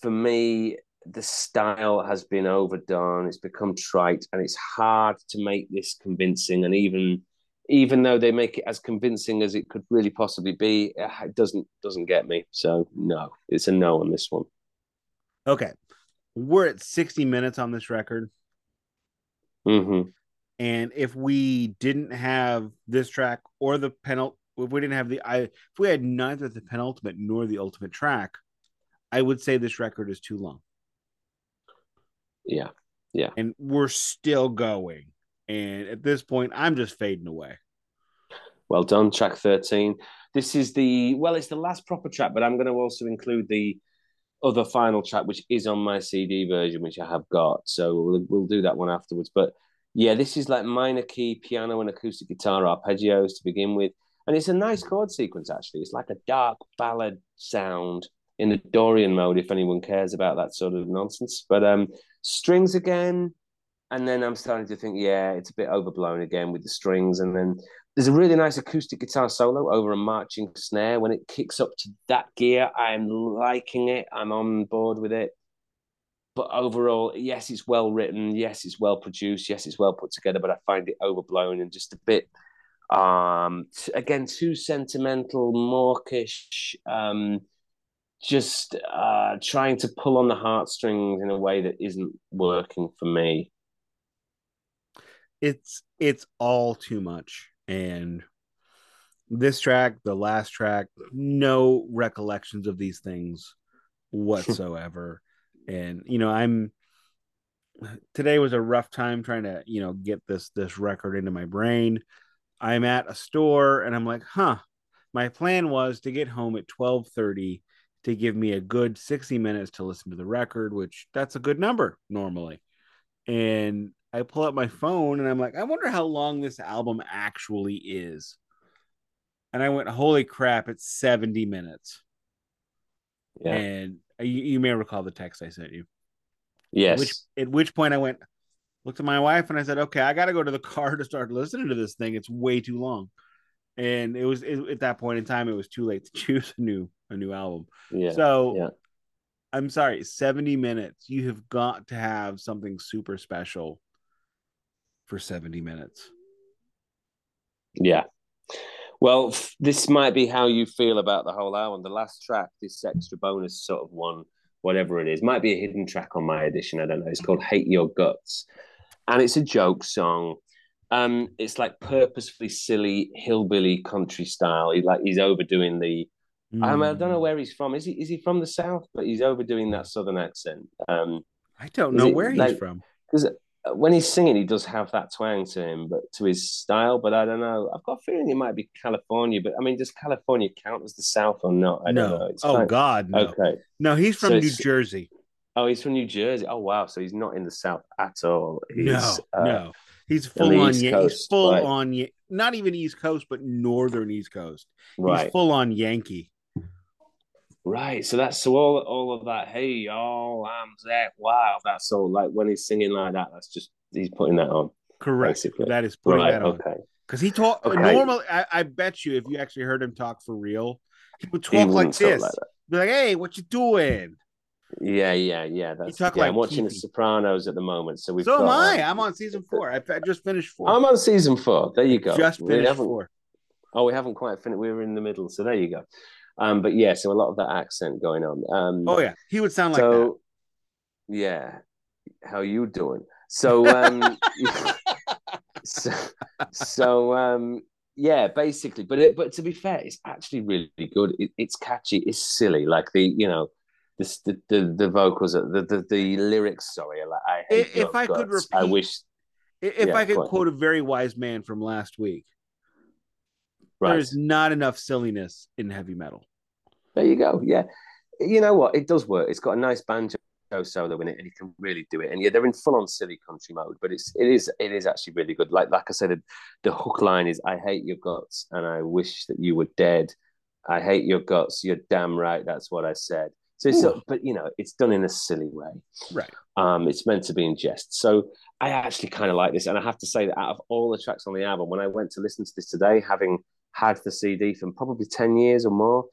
for me, the style has been overdone. It's become trite, and it's hard to make this convincing. And even even though they make it as convincing as it could really possibly be, it doesn't doesn't get me. So no, it's a no on this one. Okay, we're at sixty minutes on this record. Mm-hmm. And if we didn't have this track or the penult, if we didn't have the, I, if we had neither the penultimate nor the ultimate track, I would say this record is too long. Yeah, yeah. And we're still going. And at this point, I'm just fading away. Well done, track 13. This is the, well, it's the last proper track, but I'm going to also include the other final track, which is on my CD version, which I have got. So we'll, we'll do that one afterwards. But yeah, this is like minor key piano and acoustic guitar arpeggios to begin with. And it's a nice chord sequence, actually. It's like a dark ballad sound in the Dorian mode, if anyone cares about that sort of nonsense. But um, strings again, and then I'm starting to think, yeah, it's a bit overblown again with the strings. And then there's a really nice acoustic guitar solo over a marching snare. When it kicks up to that gear, I'm liking it. I'm on board with it. But overall, yes, it's well written. Yes, it's well produced. Yes, it's well put together. But I find it overblown and just a bit, um, again, too sentimental, mawkish. Um, just uh, trying to pull on the heartstrings in a way that isn't working for me it's it's all too much. And this track the last track no recollections of these things whatsoever. And you know i'm today was a rough time trying to you know get this this record into my brain. I'm at a store and i'm like huh my plan was to get home at 12:30 to give me a good 60 minutes to listen to the record which that's a good number normally. And I pull up my phone and I'm like, I wonder how long this album actually is. And I went, holy crap, it's 70 minutes. Yeah. And you, you may recall the text I sent you. Yes. At which, at which point I went, looked at my wife and I said, okay, I got to go to the car to start listening to this thing. It's way too long. And it was it, at that point in time, it was too late to choose a new a new album. Yeah. So yeah. I'm sorry, 70 minutes. You have got to have something super special for 70 minutes. Yeah. Well, this might be how you feel about the whole album. The last track, this extra bonus sort of one, whatever it is, might be a hidden track on my edition. I don't know. It's called Hate Your Guts. And it's a joke song. Um, it's like purposefully silly hillbilly country style. He like he's overdoing the mm. I, mean, I don't know hmm. where he's from. Is he is he from the south? But he's overdoing that southern accent. Um, I don't know where he's like, from. Because when he's singing, he does have that twang to him, but to his style. But I don't know. I've got a feeling it might be California. But I mean, does California count as the South or not? I no. don't know. It's oh kind God, no. Okay. No, he's from so New Jersey. Oh, he's from New Jersey. Oh wow, so he's not in the South at all. He's, no, uh, no. He's full on. Coast, he's full right. on. Not even East Coast, but Northern East Coast. Right. He's full on Yankee. Right. So that's so all all of that. Hey y'all, I'm Zakk Wylde. That's all. Like when he's singing like that, that's just he's putting that on. Correct. Basically. That is putting right, that on. Okay. Because he talk okay. normally. I, I, bet you, if you actually heard him talk for real, he would talk he like this. Like Be like, "Hey, what you doing?" Yeah, yeah, yeah. That's yeah, like I'm watching The Sopranos at the moment, so we. So am I. I'm on season four. I, I, just finished four. I'm on season four. There you go. Just finished four. Oh, we haven't quite finished. We were in the middle, so there you go. Um, but yeah, so a lot of that accent going on. Um, oh yeah, he would sound so, like that. Yeah, how you doing? So, um, so, so um, yeah, basically. But it, but to be fair, it's actually really good. It, it's catchy. It's silly. Like the you know, the the the, the vocals, the, the the lyrics. Sorry, like I if I guts. could repeat, I wish. If yeah, I could quote a very wise man from last week, Right. There's not enough silliness in heavy metal. There you go. Yeah. You know what? It does work. It's got a nice banjo solo in it, and he can really do it. And yeah, they're in full on silly country mode, but it's it is it is actually really good. Like like I said, the hook line is "I hate your guts, and I wish that you were dead." I hate your guts. You're damn right. That's what I said. So, it's, but you know, it's done in a silly way. Right. Um, it's meant to be in jest. So I actually kind of like this, and I have to say that out of all the tracks on the album, when I went to listen to this today, having had the CD for probably ten years or more,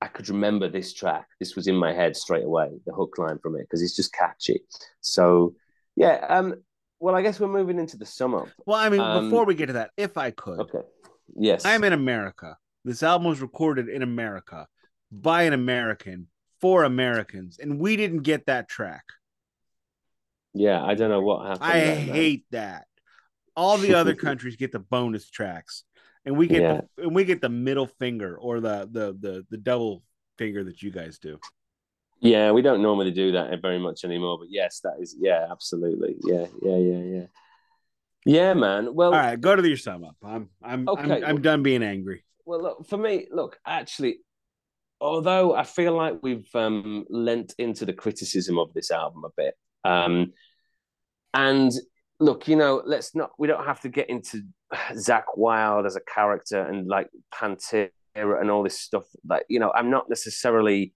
I could remember this track. This was in my head straight away, the hook line from it, because it's just catchy. So, yeah. Um, well, I guess we're moving into the sum up. Well, I mean, um, before we get to that, if I could, okay, yes, I'm in America. This album was recorded in America by an American for Americans, and we didn't get that track. Yeah, I don't know what happened. I hate that. All the other countries get the bonus tracks, and we get yeah. the, and we get the middle finger or the the the the double finger that you guys do. Yeah, we don't normally do that very much anymore, but yes, that is yeah, absolutely. Yeah, yeah, yeah, yeah. Yeah, man. Well, all right, go to your sum up. I'm I'm okay. I'm, I'm done being angry. Well, look for me. Look, actually, although I feel like we've um, lent into the criticism of this album a bit, um, and look, you know, let's not. We don't have to get into Zakk Wylde as a character and like Pantera and all this stuff. Like, you know, I'm not necessarily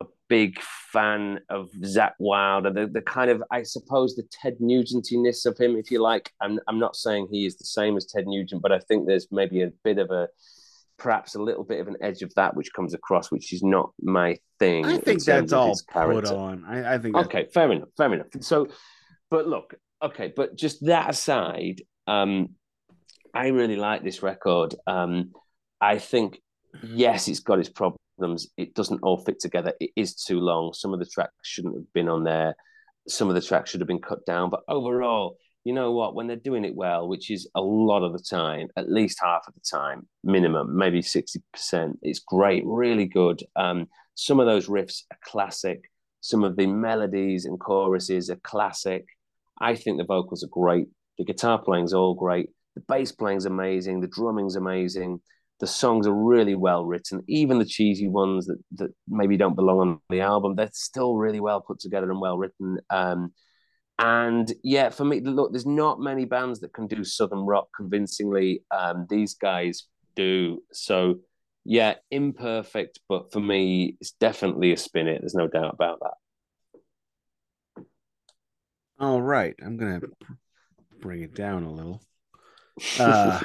a big fan of Zakk Wylde and the, the kind of, I suppose, the Ted Nugentiness of him, if you like. I'm, I'm not saying he is the same as Ted Nugent, but I think there's maybe a bit of a, perhaps a little bit of an edge of that which comes across, which is not my thing. I think that's all put on. I, I think. Okay, fair enough. Fair enough. So, but look, okay, but just that aside, um, I really like this record. Um, I think yes, it's got its problems. It doesn't all fit together. It is too long. Some of the tracks shouldn't have been on there. Some of the tracks should have been cut down. But overall, you know what? When they're doing it well, which is a lot of the time, at least half of the time, minimum, maybe 60%, it's great, really good. Um, some of those riffs are classic. Some of the melodies and choruses are classic. I think the vocals are great. The guitar playing's all great. The bass playing's amazing. The drumming's amazing. The songs are really well written. Even the cheesy ones that, that maybe don't belong on the album, they're still really well put together and well written. Um, and yeah, for me, look, there's not many bands that can do Southern rock convincingly. Um, these guys do. So yeah, imperfect, but for me, it's definitely a spin it. There's no doubt about that. All right. I'm going to bring it down a little. Uh,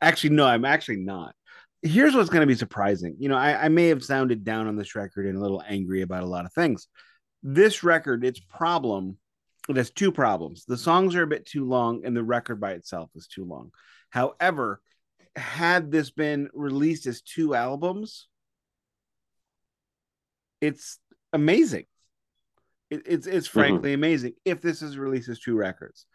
actually, no, I'm actually not. Here's what's going to be surprising. You know, I, I may have sounded down on this record and a little angry about a lot of things. This record, its problem it has two problems. The songs are a bit too long, and the record by itself is too long. However, had this been released as two albums, it's amazing. It, it's it's mm-hmm. frankly mm-hmm. amazing if this is releases two records.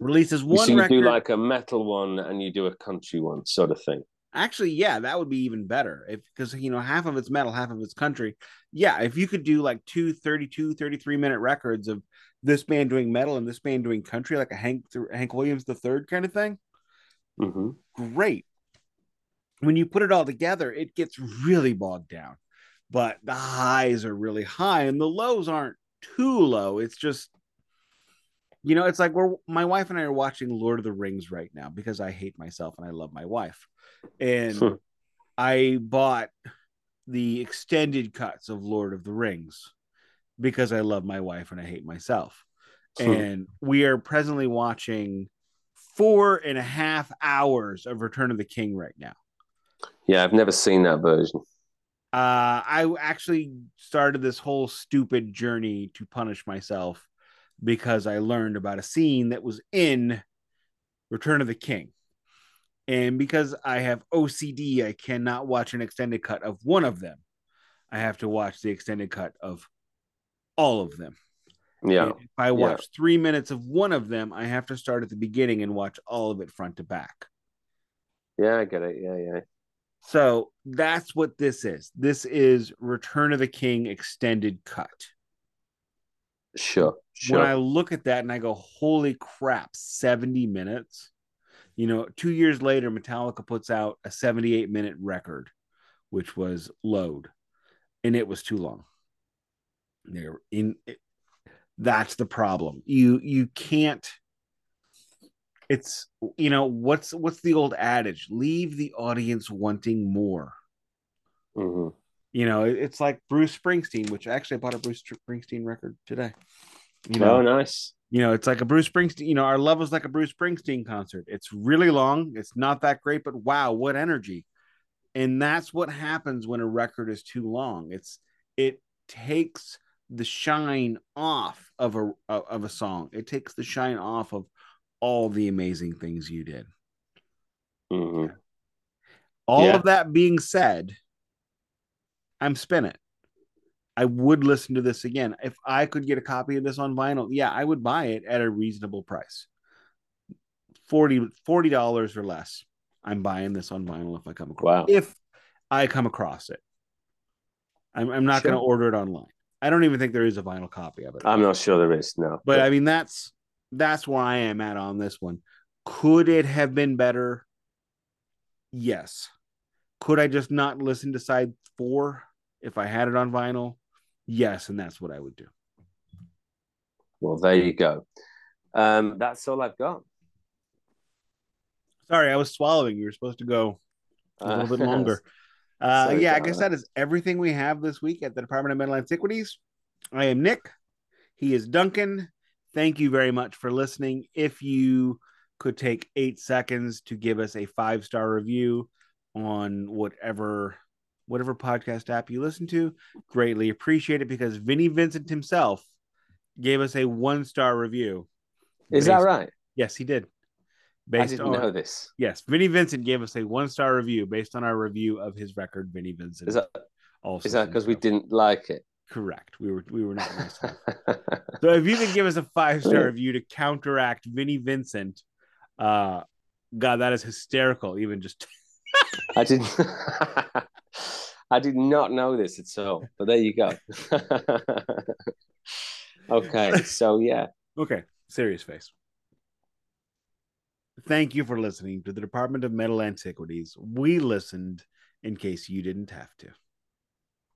Releases one. So you record, do like a metal one and you do a country one, sort of thing. Actually, yeah, that would be even better. If because you know, half of it's metal, half of it's country. Yeah, if you could do like two 32, 33 minute records of this band doing metal and this band doing country, like a Hank Hank Williams the third kind of thing. Mm-hmm. Great. When you put it all together, it gets really bogged down. But the highs are really high and the lows aren't too low. It's just you know, it's like we're my wife and I are watching Lord of the Rings right now because I hate myself and I love my wife. And hmm. I bought the extended cuts of Lord of the Rings because I love my wife and I hate myself. Hmm. And we are presently watching four and a half hours of Return of the King right now. Yeah, I've never seen that version. Uh, I actually started this whole stupid journey to punish myself because I learned about a scene that was in Return of the King. And because I have OCD, I cannot watch an extended cut of one of them. I have to watch the extended cut of all of them. Yeah. And if I watch yeah. three minutes of one of them, I have to start at the beginning and watch all of it front to back. Yeah, I get it. Yeah, yeah. So that's what this is. This is Return of the King extended cut. Sure, sure. When I look at that and I go, holy crap, 70 minutes. You know, two years later, Metallica puts out a 78 minute record, which was Load, and it was too long. They're in it, that's the problem. You you can't it's you know what's what's the old adage leave the audience wanting more mm-hmm. You know, it's like Bruce Springsteen, which actually I bought a Bruce Springsteen record today. You know, oh, nice. You know, it's like a Bruce Springsteen. You know, our love is like a Bruce Springsteen concert. It's really long. It's not that great, but wow, what energy! And that's what happens when a record is too long. It's it takes the shine off of a of a song. It takes the shine off of all the amazing things you did. Mm-hmm. All yeah. of that being said, I'm spin it. I would listen to this again. If I could get a copy of this on vinyl, yeah, I would buy it at a reasonable price. 40 dollars or less. I'm buying this on vinyl if I come across wow. if I come across it. I'm, I'm not sure. going to order it online. I don't even think there is a vinyl copy of it. I'm not sure there is, no. But, but I mean that's that's where I am at on this one. Could it have been better? Yes. Could I just not listen to side 4 if I had it on vinyl? Yes, and that's what I would do. Well, there you go. Um, that's all I've got. Sorry, I was swallowing. You were supposed to go a little uh, bit longer. Uh, yeah, I guess that is everything we have this week at the Department of Metal Antiquities. I am Nick. He is Duncan. Thank you very much for listening. If you could take eight seconds to give us a five star review on whatever whatever podcast app you listen to. Greatly appreciate it because Vinnie Vincent himself gave us a one star review. Is that right? Yes, he did. Based I didn't on, know this. Yes, Vinnie Vincent gave us a one star review based on our review of his record, Vinnie Vincent. Is that also is that because we didn't like it? Correct. We were we were not nice. so if you could give us a five star review to counteract Vinnie Vincent, uh, God, that is hysterical. Even just I didn't. I did not know this at all, but there you go. okay, so yeah. Okay, serious face. Thank you for listening to the Department of Metal Antiquities. We listened in case you didn't have to.